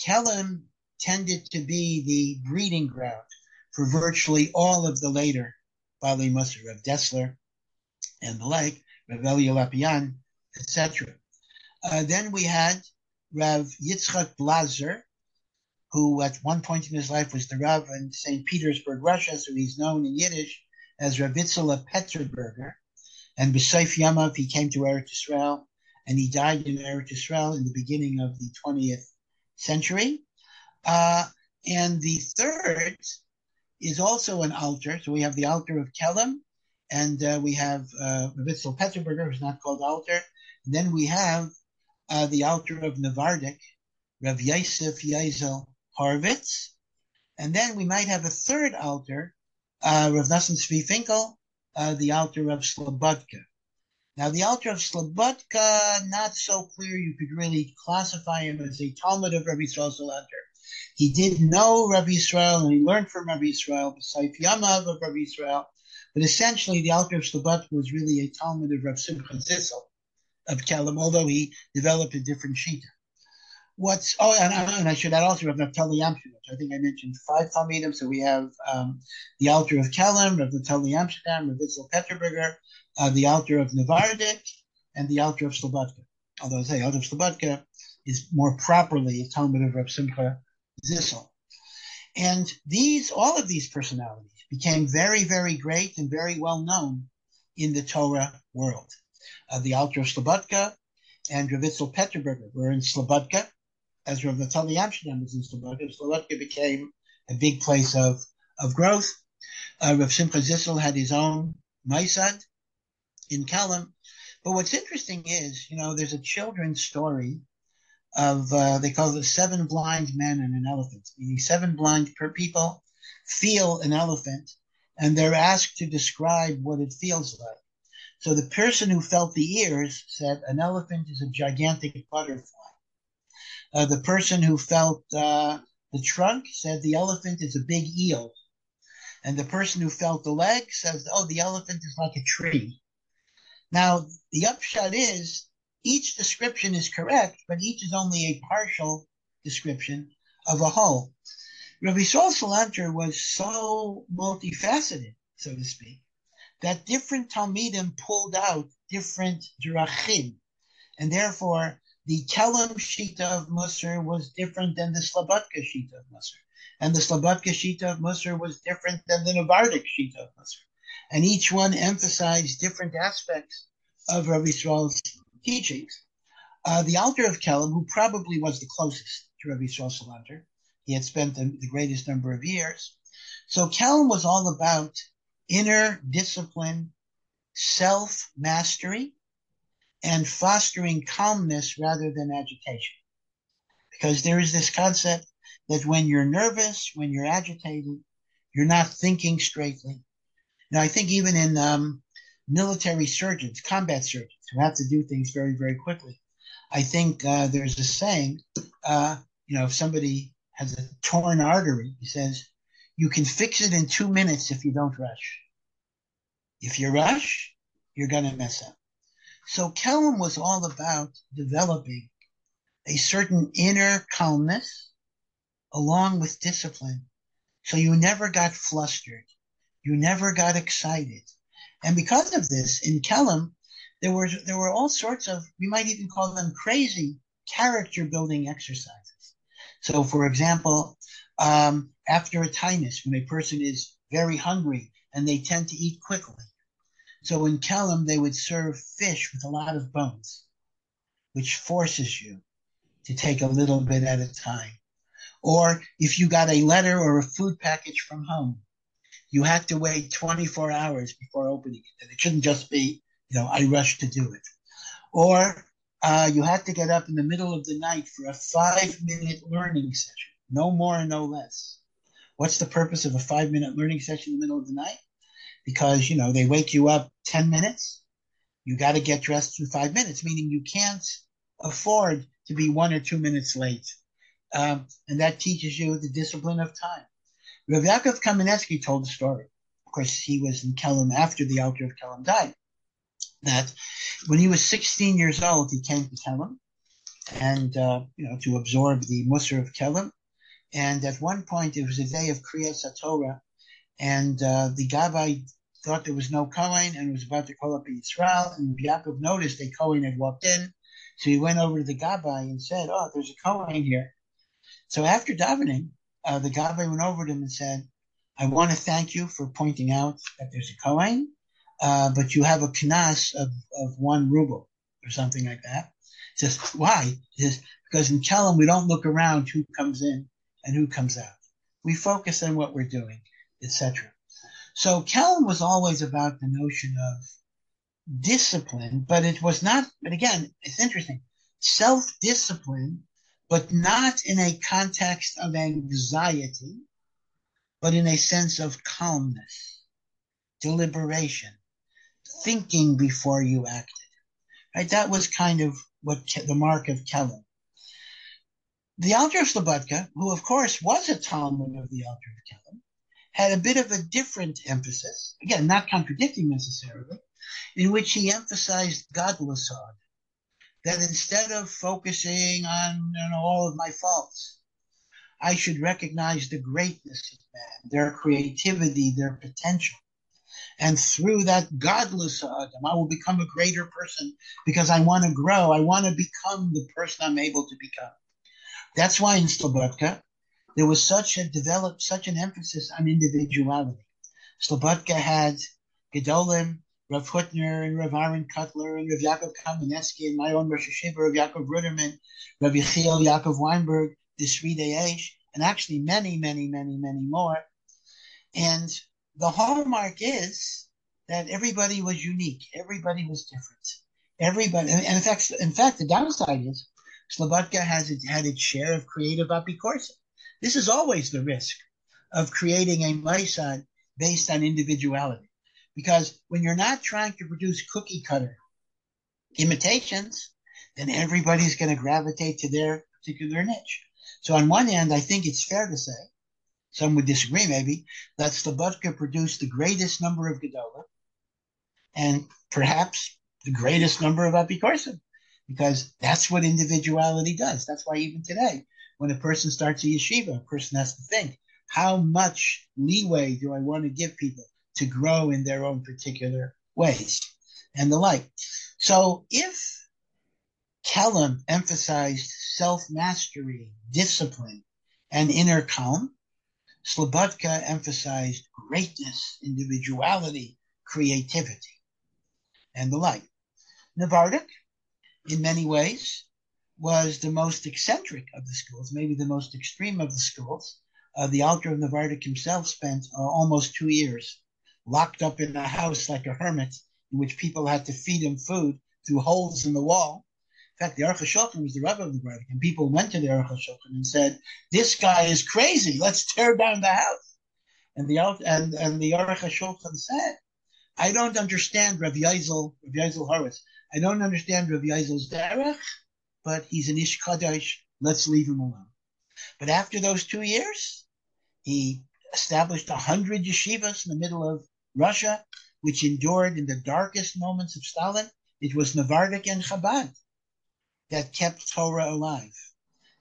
Kelm tended to be the breeding ground for virtually all of the later Baalei Musar of Dessler and the like, Rav Elia Lopian, etc. Uh, then we had Rav Yitzchak Blazer, who at one point in his life was the Rav in St. Petersburg, Russia, so he's known in Yiddish as Itzela Peterburger. And B'Seif Yamav, he came to Eretz Israel, and he died in Eretz Israel in the beginning of the 20th century. Uh, and the third is also an Alter. So we have the Alter of Kelm, and uh, we have uh, Ravitzel Peterburger, who's not called Alter. And then we have uh, the Alter of Navardik, Rav Yosef Yezel Horvitz. And then we might have a third Alter, uh, Rav Nosson Tzvi Finkel, uh, the Alter of Slobodka. Now, the Alter of Slobodka, not so clear you could really classify him as a Talmid of Rabbi Yisrael Salanter. He did know Rabbi Israel and he learned from Rabbi Israel, Saif Yamav of Rabbi Israel. But essentially, the Alter of Slobodka was really a Talmid of Rav Simcha Zissel of Kelm, although he developed a different shita. What's oh, and, and I should add also Rav Naftali which I think I mentioned five Talmidim. So we have um, the Alter of Kelm, Rav Naftali Amsterdam, Rav Itzel Peterburger, uh, the Alter of Navardik, and the Alter of Slobodka. Although I say Alter of Slobodka is more properly a Talmid of Rav Simcha Zissel. And these, all of these personalities became very, very great and very well known in the Torah world. Uh, the Alter of Slobodka and Ravitzel Peterburger were in Slobodka, as Rav Naftali Amsterdam was in Slobodka. Slobodka became a big place of, of growth. Uh, Rav Simcha Zissel had his own Maisad in Kelm. But what's interesting is, you know, there's a children's story of uh, they call it seven blind men and an elephant, meaning seven blind per people feel an elephant, and they're asked to describe what it feels like. So the person who felt the ears said an elephant is a gigantic butterfly. Uh, the person who felt uh, the trunk said the elephant is a big eel. And the person who felt the leg says, oh, the elephant is like a tree. Now, the upshot is each description is correct, but each is only a partial description of a whole. Rabbi Saul Salanter was so multifaceted, so to speak, that different Talmidim pulled out different drachim, and therefore the Kelm Shita of Musar was different than the Slobodka Shita of Musar, and the Slobodka Shita of Musar was different than the Navardik Shita of Musar, and each one emphasized different aspects of Rabbi Yisrael's teachings. Uh, the Alter of Kelm, who probably was the closest to Rabbi Yisrael Salanter, he had spent the, the greatest number of years. So Kelm was all about inner discipline, self mastery, and fostering calmness rather than agitation. Because there is this concept that when you're nervous, when you're agitated, you're not thinking straightly. Now, I think even in um, military surgeons, combat surgeons, who have to do things very, very quickly. I think uh, there's a saying, uh, you know, if somebody has a torn artery, he says, you can fix it in two minutes if you don't rush. If you rush, you're going to mess up. So Kelm was all about developing a certain inner calmness along with discipline. So you never got flustered. You never got excited. And because of this, in Kelm, there were there were all sorts of we might even call them crazy character building exercises. So, for example, um, after a taanis, when a person is very hungry and they tend to eat quickly, so in Kelm they would serve fish with a lot of bones, which forces you to take a little bit at a time. Or if you got a letter or a food package from home, you had to wait 24 hours before opening it. And it shouldn't just be you know, I rushed to do it. Or uh, you had to get up in the middle of the night for a five minute learning session, no more and no less. What's the purpose of a five minute learning session in the middle of the night? Because, you know, they wake you up 10 minutes. You got to get dressed in five minutes, meaning you can't afford to be one or two minutes late. Um, and that teaches you the discipline of time. Rav Yaakov Kamenetsky told a story. Of course, he was in Kelm after the Alter of Kelm died that when he was 16 years old, he came to Kelm and, uh, you know, to absorb the Musar of Kelm. And at one point, it was a day of Kriyas Torah, and uh, the Gabbai thought there was no Kohen and was about to call up Yisrael. And Yaakov noticed a Kohen had walked in. So he went over to the Gabbai and said, Oh, there's a Kohen here. So after davening, uh, the Gabbai went over to him and said, I want to thank you for pointing out that there's a Kohen uh, but you have a knas of, of one ruble or something like that. He says, why? He says, because in Kelm, we don't look around who comes in and who comes out. We focus on what we're doing, etc. So Kelm was always about the notion of discipline, but it was not, but again, it's interesting. Self-discipline, but not in a context of anxiety, but in a sense of calmness, deliberation, thinking before you acted. Right? That was kind of what the mark of Kelm. The Alter of Slobodka, who of course was a Talmid of the Alter of Kelm, had a bit of a different emphasis, again, not contradicting necessarily, in which he emphasized Gadlusod, that instead of focusing on you know, all of my faults, I should recognize the greatness of man, their creativity, their potential. And through that Gadlus Adam, I will become a greater person because I want to grow. I want to become the person I'm able to become. That's why in Slobodka, there was such a developed, such an emphasis on individuality. Slobodka had Gedolim, Rav Hutner and Rav Aaron Kotler and Rav Yaakov Kamenetsky and my own Rosh Yeshiva, Rav Yaakov Ruderman, Rav Yechiel Yaakov Weinberg, Sridei Eish, and actually many, many, many, many more. And the hallmark is that everybody was unique. Everybody was different. Everybody, and in fact, in fact, the downside is Slobodka has had its share of creative apikorsim. This is always the risk of creating a Mossad based on individuality. Because when you're not trying to produce cookie cutter imitations, then everybody's going to gravitate to their particular niche. So on one hand, I think it's fair to say, some would disagree maybe, that Slobodka produced the greatest number of Gedolah and perhaps the greatest number of Apikorsim, because that's what individuality does. That's why even today, when a person starts a yeshiva, a person has to think, how much leeway do I want to give people? to grow in their own particular ways and the like. So if Kelm emphasized self-mastery, discipline, and inner calm, Slobodka emphasized greatness, individuality, creativity, and the like. Navardik, in many ways, was the most eccentric of the schools, maybe the most extreme of the schools. Uh, the Alter of Navardik himself spent uh, almost two years locked up in a house like a hermit, in which people had to feed him food through holes in the wall. In fact, the Aruch HaShulchan was the Rebbe of the Berg, and people went to the Aruch HaShulchan and said, "This guy is crazy. Let's tear down the house." And the and and the Aruch HaShulchan said, "I don't understand Rav Yazel, Rav Yazel Horowitz. I don't understand Rav Yazel's derech, but he's an Ish Kadosh. Let's leave him alone." But after those two years, he established a hundred yeshivas in the middle of Russia, which endured in the darkest moments of Stalin. It was Navardik and Chabad that kept Torah alive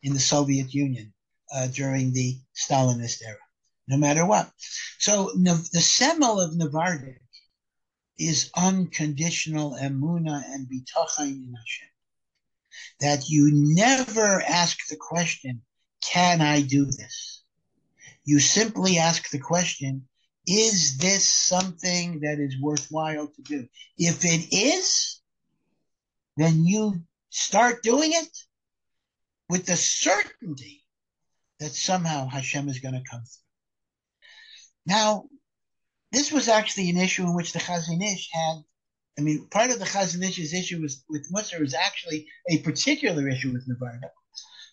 in the Soviet Union uh, during the Stalinist era, no matter what. So the semel of Navardik is unconditional emuna and bitachon in Hashem. That you never ask the question, can I do this? You simply ask the question, is this something that is worthwhile to do? If it is, then you start doing it with the certainty that somehow Hashem is going to come through. Now, this was actually an issue in which the Chazon Ish had. I mean, part of the Chazon Ish's issue with, with Musar was actually a particular issue with Navarda,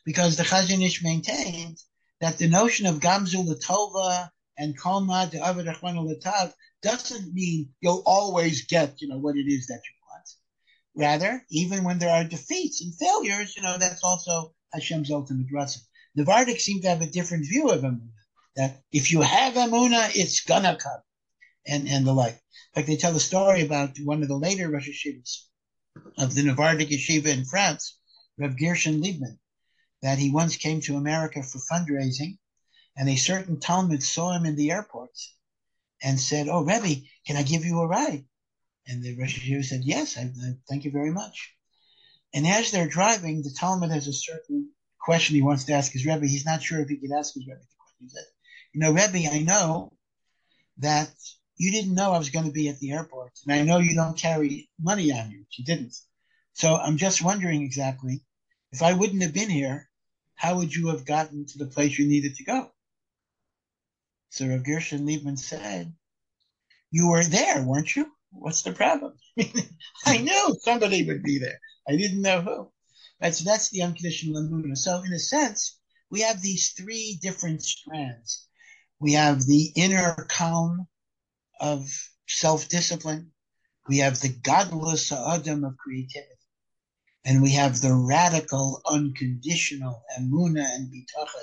because the Chazon Ish maintained that the notion of Gamzu Latova and Kalma to Avad Latav doesn't mean you'll always get, you know, what it is that you want. Rather, even when there are defeats and failures, you know, that's also Hashem's ultimate blessing. The Vardik seem to have a different view of Amunah, that if you have Amunah, it's gonna come, and, and the like. In fact, they tell a story about one of the later Rosh Yeshivas of the Navardic Yeshiva in France, Rav Gershon Liebman, that he once came to America for fundraising, and a certain Talmid saw him in the airport and said, "Oh, Rebbe, can I give you a ride?" And the Rosh Yeshiva said, "Yes, I, I, thank you very much." And as they're driving, the Talmid has a certain question he wants to ask his Rebbe. He's not sure if he can ask his Rebbe the question. He said, "You know, Rebbe, I know that you didn't know I was going to be at the airport, and I know you don't carry money on you. She didn't. So I'm just wondering exactly if I wouldn't have been here, how would you have gotten to the place you needed to go? So Rav Gershon Liebman said, You were there, weren't you? What's the problem? I knew somebody would be there. I didn't know who. That's that's the unconditional emuna. So in a sense, we have these three different strands. We have the inner calm of self-discipline. We have the Gadlus Adam of creativity. And we have the radical, unconditional emuna and bitachon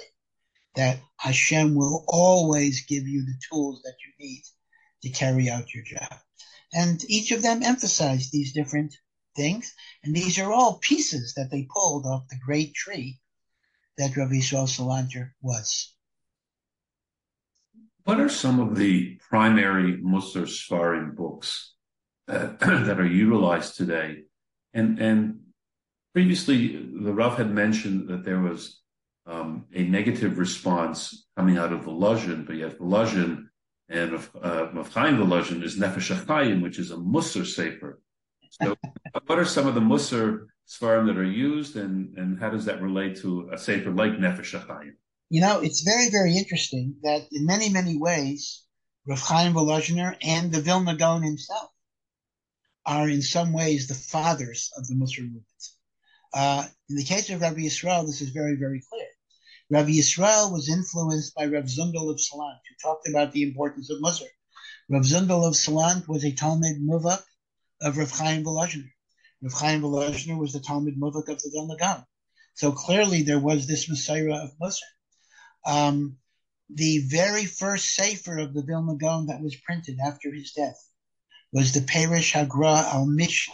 that Hashem will always give you the tools that you need to carry out your job. And each of them emphasize these different things. And these are all pieces that they pulled off the great tree that Rabbi Yisrael Salanter was. What are some of the primary Musar Sfarim books that, that are utilized today? And and previously, the Rav had mentioned that there was um, a negative response coming out of the Volozhin, but yet the Volozhin and uh, Mafchaim Volozhin is Nefesh HaChaim, which is a Musar Sefer. So, what are some of the Musar Sfarim that are used, and, and how does that relate to a Sefer like Nefesh HaChaim? You know, it's very, very interesting that in many, many ways, Rav Chaim Volozhiner and the Vilna Gaon himself are in some ways the fathers of the Musar movement. Uh, in the case of Rabbi Yisrael, this is very, very clear. Rabbi Yisrael was influenced by Rav Zundel of Salant, who talked about the importance of Musar. Rav Zundel of Salant was a Talmid Muvhak of Rav Chaim Volozhiner. Rav Chaim Volozhiner was the Talmid Muvhak of the Vilna Gaon. So clearly there was this mesorah of Musar. Um, the very first Sefer of the Vilna Gaon that was printed after his death was the Perish Hagra al Mishlei.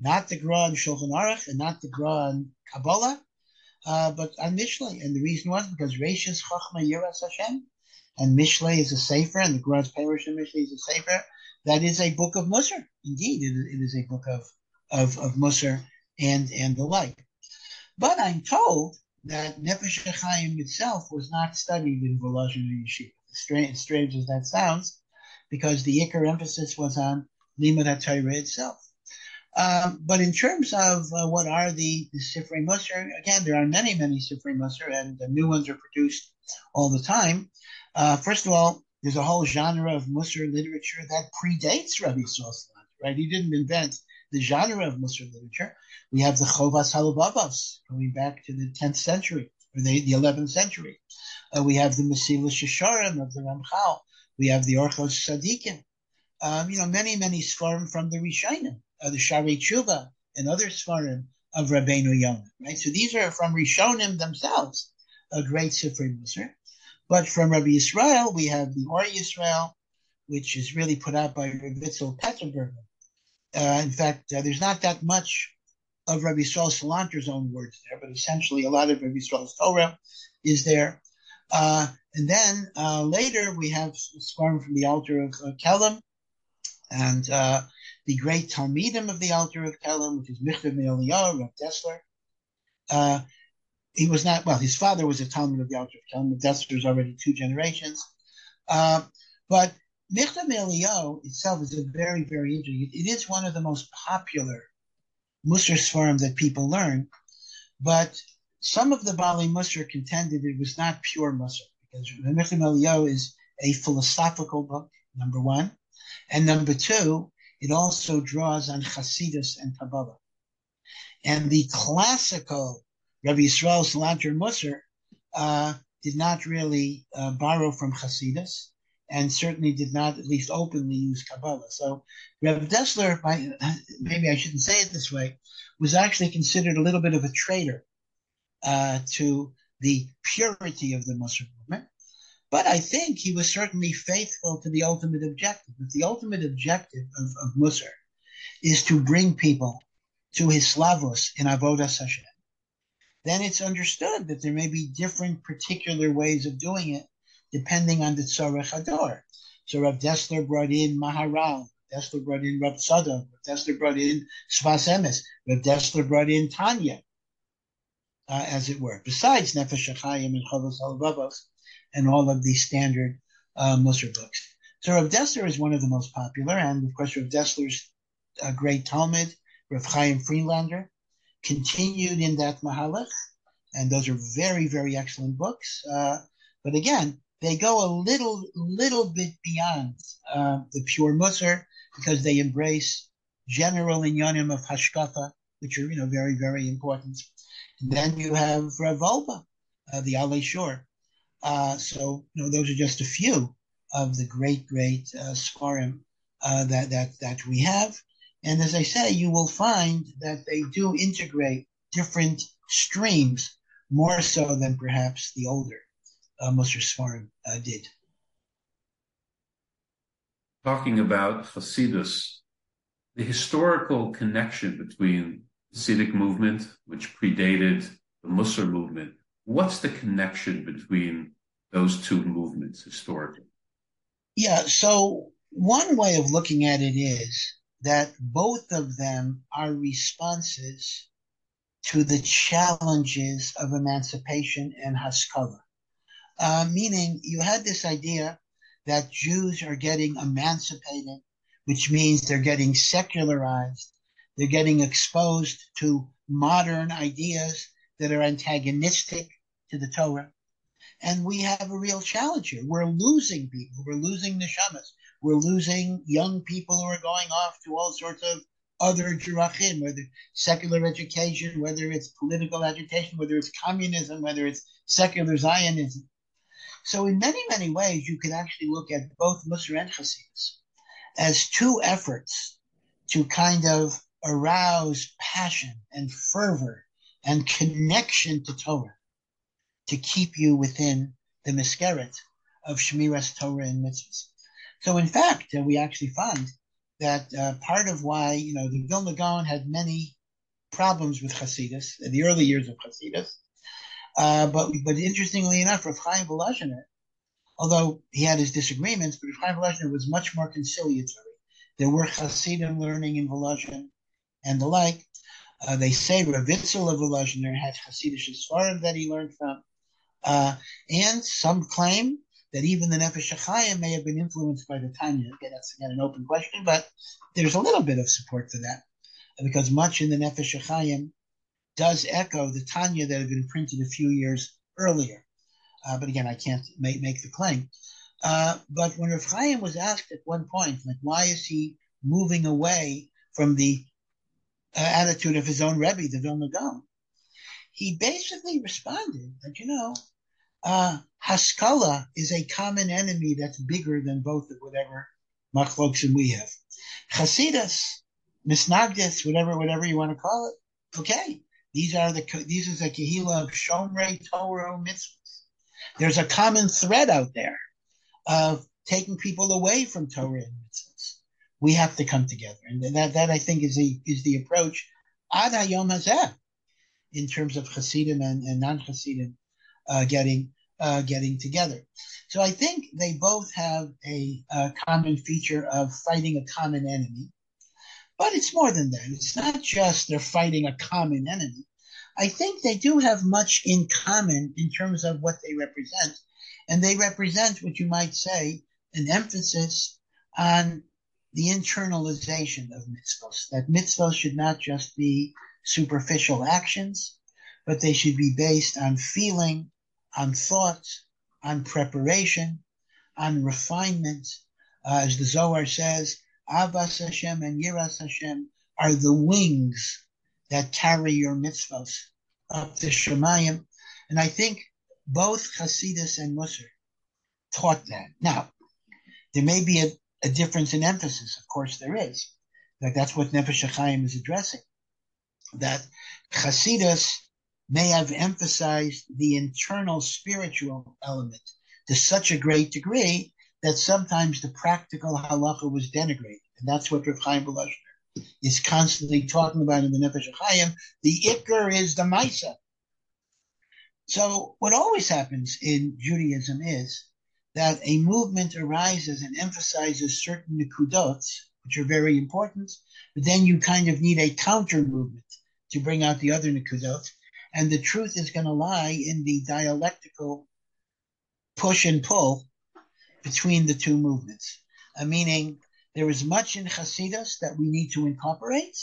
Not the Gra on Shulchan Aruch and not the Gra on Kabbalah, uh, but on Mishlei. And the reason was because Rashis Chachma Yiras Hashem, and Mishlei is a Sefer, and the Graz Perish and Mishlei is a Sefer. That is a book of Musar. Indeed, it, it is a book of, of, of Musar and, and the like. But I'm told that Nefesh HaChaim itself was not studied in Volozhin Yeshiva. Strange, strange as that sounds, because the Iker emphasis was on Limud HaTorah itself. Um, but in terms of uh, what are the, the Sifrei Musar, again, there are many, many Sifrei Musar, and the new ones are produced all the time. Uh, first of all, there's a whole genre of Musar literature that predates Rabbi Yisrael right? He didn't invent the genre of Musar literature. We have the Chovos HaLevavos going back to the 10th century or the, the 11th century. Uh, we have the Mesilas Yesharim of the Ramchal. We have the Orchos Tzadikim. Um, you know, many, many Sfarim from the Rishonim uh, the Shaarei Teshuva and other Sfarim of Rabbeinu Yonah, right? So these are from Rishonim themselves, a great Sifrei Musar. But from Rabbi Yisrael, we have the Or Yisrael, which is really put out by Rabbi Vitzel Peterburger. Uh, in fact, uh, there's not that much of Rabbi Yisrael Salanter's own words there, but essentially a lot of Rabbi Yisrael's Torah is there. Uh, and then uh, later we have Sfarim from the Alter of uh, and uh, the great Talmidim of the Alter of Kelm, which is Michtav Me'Eliyahu, Rav Dessler. Uh, he was not, well, his father was a Talmid of the Alter of Kelm. Dessler is already two generations. But Michtav Me'Eliyahu itself is a very, very interesting. It is one of the most popular Musar Sfarim that people learn, but some of the Baalei Musar contended it was not pure Musar because Michtav Me'Eliyahu is a philosophical book, number one. And number two, it also draws on Hasidus and Kabbalah. And the classical Rabbi Yisrael Salanter Musar uh, did not really uh, borrow from Hasidus and certainly did not at least openly use Kabbalah. So Rabbi Dessler, maybe I shouldn't say it this way, was actually considered a little bit of a traitor uh, to the purity of the Musar movement. But I think he was certainly faithful to the ultimate objective. If the ultimate objective of, of is to bring people to his slavos in Avodas Hashem, then it's understood that there may be different particular ways of doing it depending on the Tzorech Hador. So Rav Dessler brought in Maharal, Dessler brought in Rav Tzadok, Dessler brought in Sfas Emes, Rav Dessler brought in Tanya, uh, as it were, besides Nefesh HaChaim and Chovos Halvavos and all of the standard uh, Musar books. So Rav Dessler is one of the most popular, and of course Rav Dessler's uh, great Talmid, Rav Chaim Friedlander, continued in that Mahalach, and those are very, very excellent books. Uh, but again, they go a little, little bit beyond uh, the pure Musar because they embrace general inyanim of hashkafa, which are you know very, very important. And then you have Rav Wolbe, uh, the Alei Shor. Uh, so you know those are just a few of the great, great uh, uh, that that that we have. And as I say, you will find that they do integrate different streams more so than perhaps the older uh, uh, did. Talking about Hasidus, the historical connection between the Hasidic movement, which predated the Musar movement, what's the connection between those two movements historically? Yeah, so one way of looking at it is that both of them are responses to the challenges of emancipation and Haskalah. Uh, meaning, you had this idea that Jews are getting emancipated, which means they're getting secularized, they're getting exposed to modern ideas that are antagonistic to the Torah. And we have a real challenge here. We're losing people. We're losing neshamas. We're losing young people who are going off to all sorts of other jirachim, whether secular education, whether it's political agitation, whether it's communism, whether it's secular Zionism. So in many, many ways, you can actually look at both Musar and Hasidus as two efforts to kind of arouse passion and fervor and connection to Torah to keep you within the miskeret of Shemiras Torah and mitzvahs. So, in fact, uh, we actually find that uh, part of why you know the Vilna Gaon had many problems with Hasidus in the early years of Hasidus, uh, but but interestingly enough, Rav Chaim Volozhiner, although he had his disagreements, but Rav Chaim Volozhiner was much more conciliatory. There were Hasidim learning in Volozhin and the like. Uh, they say Rav Itzel of Volozhiner had Hasidic Sfarim that he learned from. Uh, and some claim that even the Nefesh HaChaim may have been influenced by the Tanya. Again, that's again an open question, but there's a little bit of support for that because much in the Nefesh HaChaim does echo the Tanya that had been printed a few years earlier. Uh, but again, I can't make, make the claim. Uh, but when Rav Chaim was asked at one point, like, why is he moving away from the uh, attitude of his own Rebbe, the Vilna Gaon? He basically responded that, you know, uh, Haskala is a common enemy that's bigger than both of whatever machloksim we have. Chasidus, Misnagdis, whatever, whatever you want to call it. Okay, these are the these is a kahila of Shomrei Torah mitzvahs. There's a common thread out there of taking people away from Torah and mitzvahs. We have to come together, and that that I think is the is the approach ad hayom hazeh in terms of Hasidim and, and non Hasidim uh, getting uh, getting together. So I think they both have a, a, common feature of fighting a common enemy, but it's more than that. It's not just they're fighting a common enemy. I think they do have much in common in terms of what they represent, and they represent what you might say an emphasis on the internalization of mitzvahs. That mitzvahs should not just be superficial actions, but they should be based on feeling on thoughts, on preparation, on refinement. Uh, as the Zohar says, Ahavas Hashem and Yiras Hashem are the wings that carry your mitzvahs up the Shemayim. And I think both Hasidus and Musar taught that. Now, there may be a, a difference in emphasis. Of course, there is. Like that's what Nefesh HaChaim is addressing. That Hasidus may have emphasized the internal spiritual element to such a great degree that sometimes the practical halacha was denigrated. And that's what Rav Chaim Volozhiner is constantly talking about in the Nefesh Chaim. The ikr is the Maisa. So what always happens in Judaism is that a movement arises and emphasizes certain nekudots, which are very important, but then you kind of need a counter movement to bring out the other nekudots. And the truth is going to lie in the dialectical push and pull between the two movements. uh, meaning there is much in Hasidus that we need to incorporate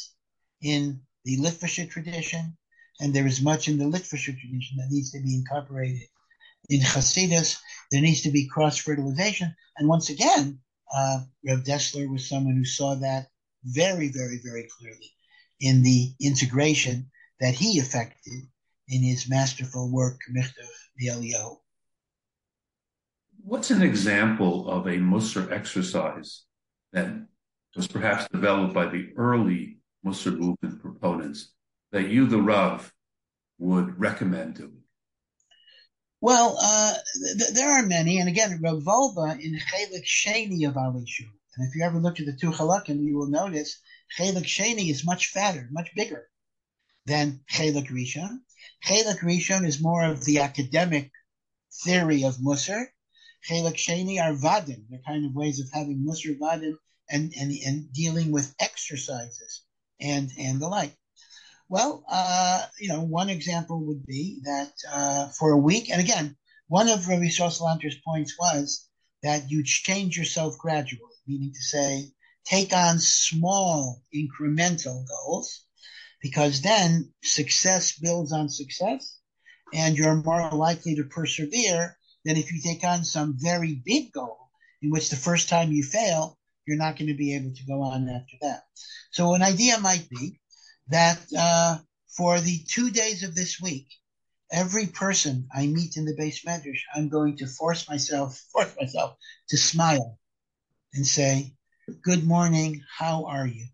in the Litvisher tradition, and there is much in the Litvisher tradition that needs to be incorporated in Hasidus. There needs to be cross fertilization, and once again, uh, Rev Dessler was someone who saw that very, very, very clearly in the integration that he effected in his masterful work, Michtav Eliyahu. What's an example of a Musar exercise that was perhaps developed by the early Musar movement proponents that you, the Rav, would recommend doing? Well, uh, th- there are many, and again, Rav Wolbe in Chelik Sheni of Alei Shur. And if you ever look at the two halakim, you will notice Chelik Sheni is much fatter, much bigger than Chelik Rishon. Chelik Rishon is more of the academic theory of Musar. Chelik Sheni are Vadim. They're kind of ways of having Musar Vadim and, and, and dealing with exercises and, and the like. Well, uh, you know, one example would be that uh, for a week, and again, one of Rabbi Salanter's points was that you change yourself gradually, meaning to say, take on small incremental goals, because then success builds on success, and you're more likely to persevere than if you take on some very big goal in which the first time you fail, you're not going to be able to go on after that. So an idea might be that uh, for the two days of this week, every person I meet in the beis medrash, I'm going to force myself, force myself to smile and say, "Good morning. How are you?"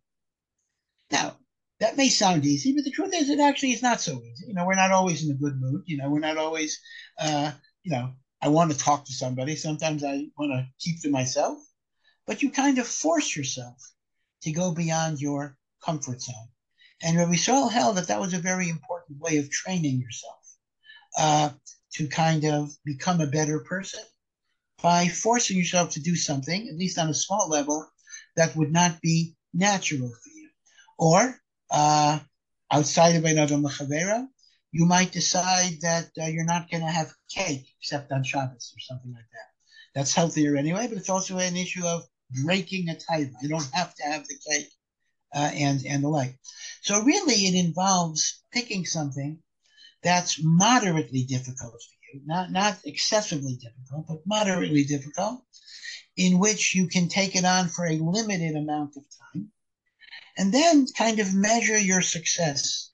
Now, that may sound easy, but the truth is, it actually is not so easy. You know, we're not always in a good mood. You know, we're not always, uh, you know, I want to talk to somebody. Sometimes I want to keep to myself, but you kind of force yourself to go beyond your comfort zone. And Rabbi Yisrael held that that was a very important way of training yourself uh, to kind of become a better person by forcing yourself to do something, at least on a small level, that would not be natural for you. Or uh, outside of Einadam Lechavera, you might decide that uh, you're not going to have cake except on Shabbos or something like that. That's healthier anyway, but it's also an issue of breaking a tithe. You don't have to have the cake uh, and and the like. So really, it involves picking something that's moderately difficult for you, not not excessively difficult, but moderately difficult, in which you can take it on for a limited amount of time, and then kind of measure your success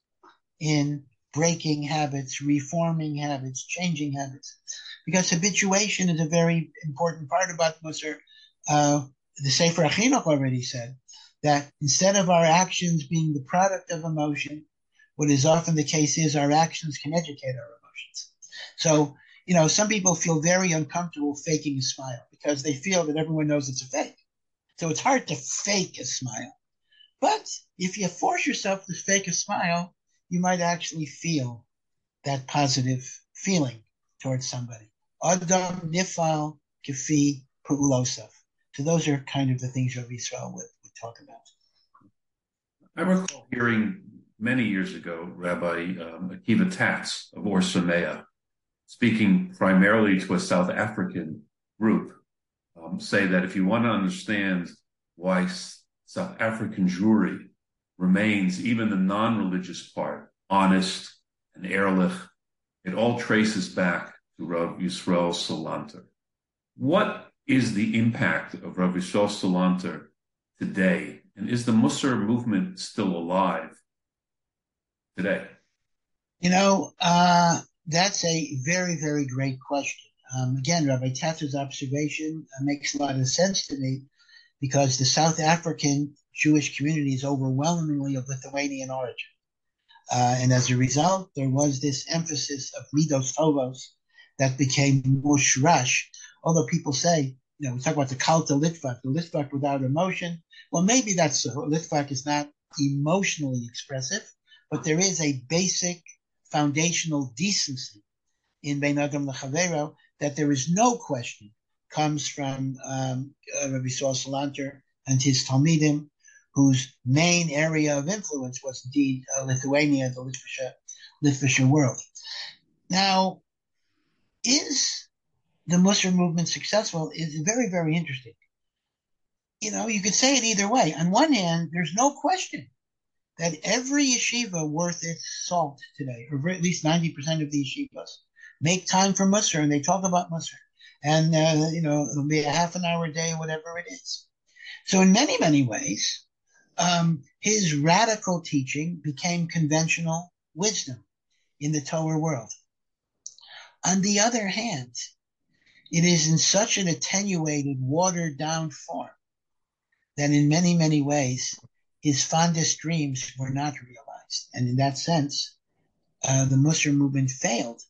in breaking habits, reforming habits, changing habits, because habituation is a very important part about Musar. Uh, the Sefer HaChinuch already said that instead of our actions being the product of emotion, what is often the case is our actions can educate our emotions. So, you know, some people feel very uncomfortable faking a smile because they feel that everyone knows it's a fake. So it's hard to fake a smile. But if you force yourself to fake a smile, you might actually feel that positive feeling towards somebody. Adam nifal kafi pu'ulosaf. So those are kind of the things Rabbi Yisrael would talk about. I recall hearing many years ago Rabbi um, Akiva Tatz of Ohr Somayach speaking primarily to a South African group um, say that if you want to understand why South African Jewry remains, even the non-religious part, honest and ehrlich, it all traces back to Rav Yisrael Salanter. What is the impact of Rav Yisrael Salanter today? And is the Musar movement still alive today? You know, uh, that's a very, very great question. Um, again, Rabbi Tatz's observation uh, makes a lot of sense to me because the South African Jewish community is overwhelmingly of Lithuanian origin. Uh, and as a result, there was this emphasis of midos tovos that became mushrash. Although people say you know, we talk about the Kalta Litvak, the Litvak without emotion. Well, maybe that's so. Litvak is not emotionally expressive, but there is a basic foundational decency in Bein Adam Lechavero that there is no question comes from um, uh, Rabbi Saul Salanter and his Talmidim, whose main area of influence was indeed uh, Lithuania, the Litvisha, Litvisha world. Now, is the Musar movement successful is very, very interesting. you know, you could say it either way. On one hand, there's no question that every yeshiva worth its salt today, or at least 90% of the yeshivas, make time for Musar and they talk about Musar. And, uh, you know, it'll be a half an hour a day, whatever it is. So in many, many ways, um, his radical teaching became conventional wisdom in the Torah world. On the other hand, it is in such an attenuated, watered down form that in many, many ways, his fondest dreams were not realized. And in that sense, uh, the Musar movement failed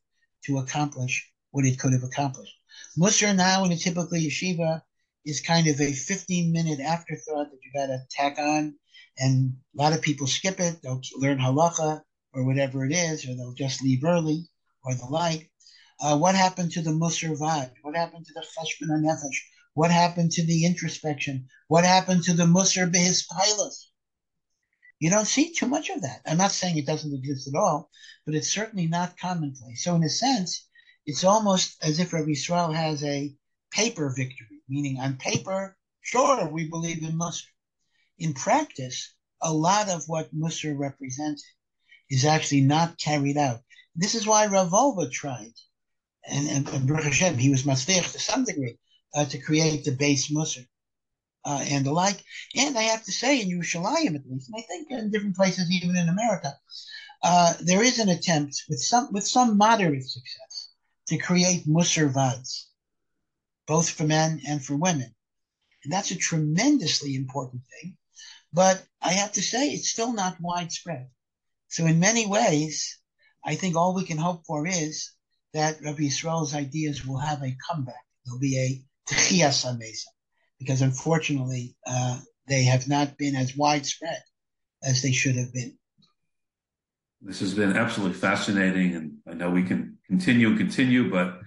to accomplish what it could have accomplished. Musar now in a typical yeshiva is kind of a 15 minute afterthought that you got to tack on. And a lot of people skip it. They'll learn halacha or whatever it is, or they'll just leave early or the like. Uh, what happened to the Musar vibe? What happened to the Cheshbon HaNefesh? What happened to the introspection? What happened to the Musar Be'hispalos? You don't see too much of that. I'm not saying it doesn't exist at all, but it's certainly not commonplace. So in a sense, it's almost as if Rabbi Yisrael has a paper victory, meaning on paper, sure, we believe in Musar. In practice, a lot of what Musar represented is actually not carried out. This is why Rav Wolbe tried, and, and, and Baruch Hashem, he was masliach to some degree, uh, to create the base Musar uh, and the like. And I have to say, in Yerushalayim at least, and I think in different places, even in America, uh, there is an attempt with some with some moderate success to create Musar vads, both for men and for women. And that's a tremendously important thing. But I have to say, it's still not widespread. So in many ways, I think all we can hope for is that Rabbi Yisrael's ideas will have a comeback. There'll be a Techiyas Hameisim because unfortunately uh, they have not been as widespread as they should have been. This has been absolutely fascinating, and I know we can continue and continue, but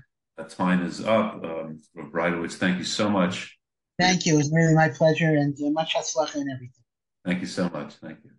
time is up. Um, Breitowitz, thank you so much. Thank you. It was really my pleasure, and uh, much and everything. Thank you so much. Thank you.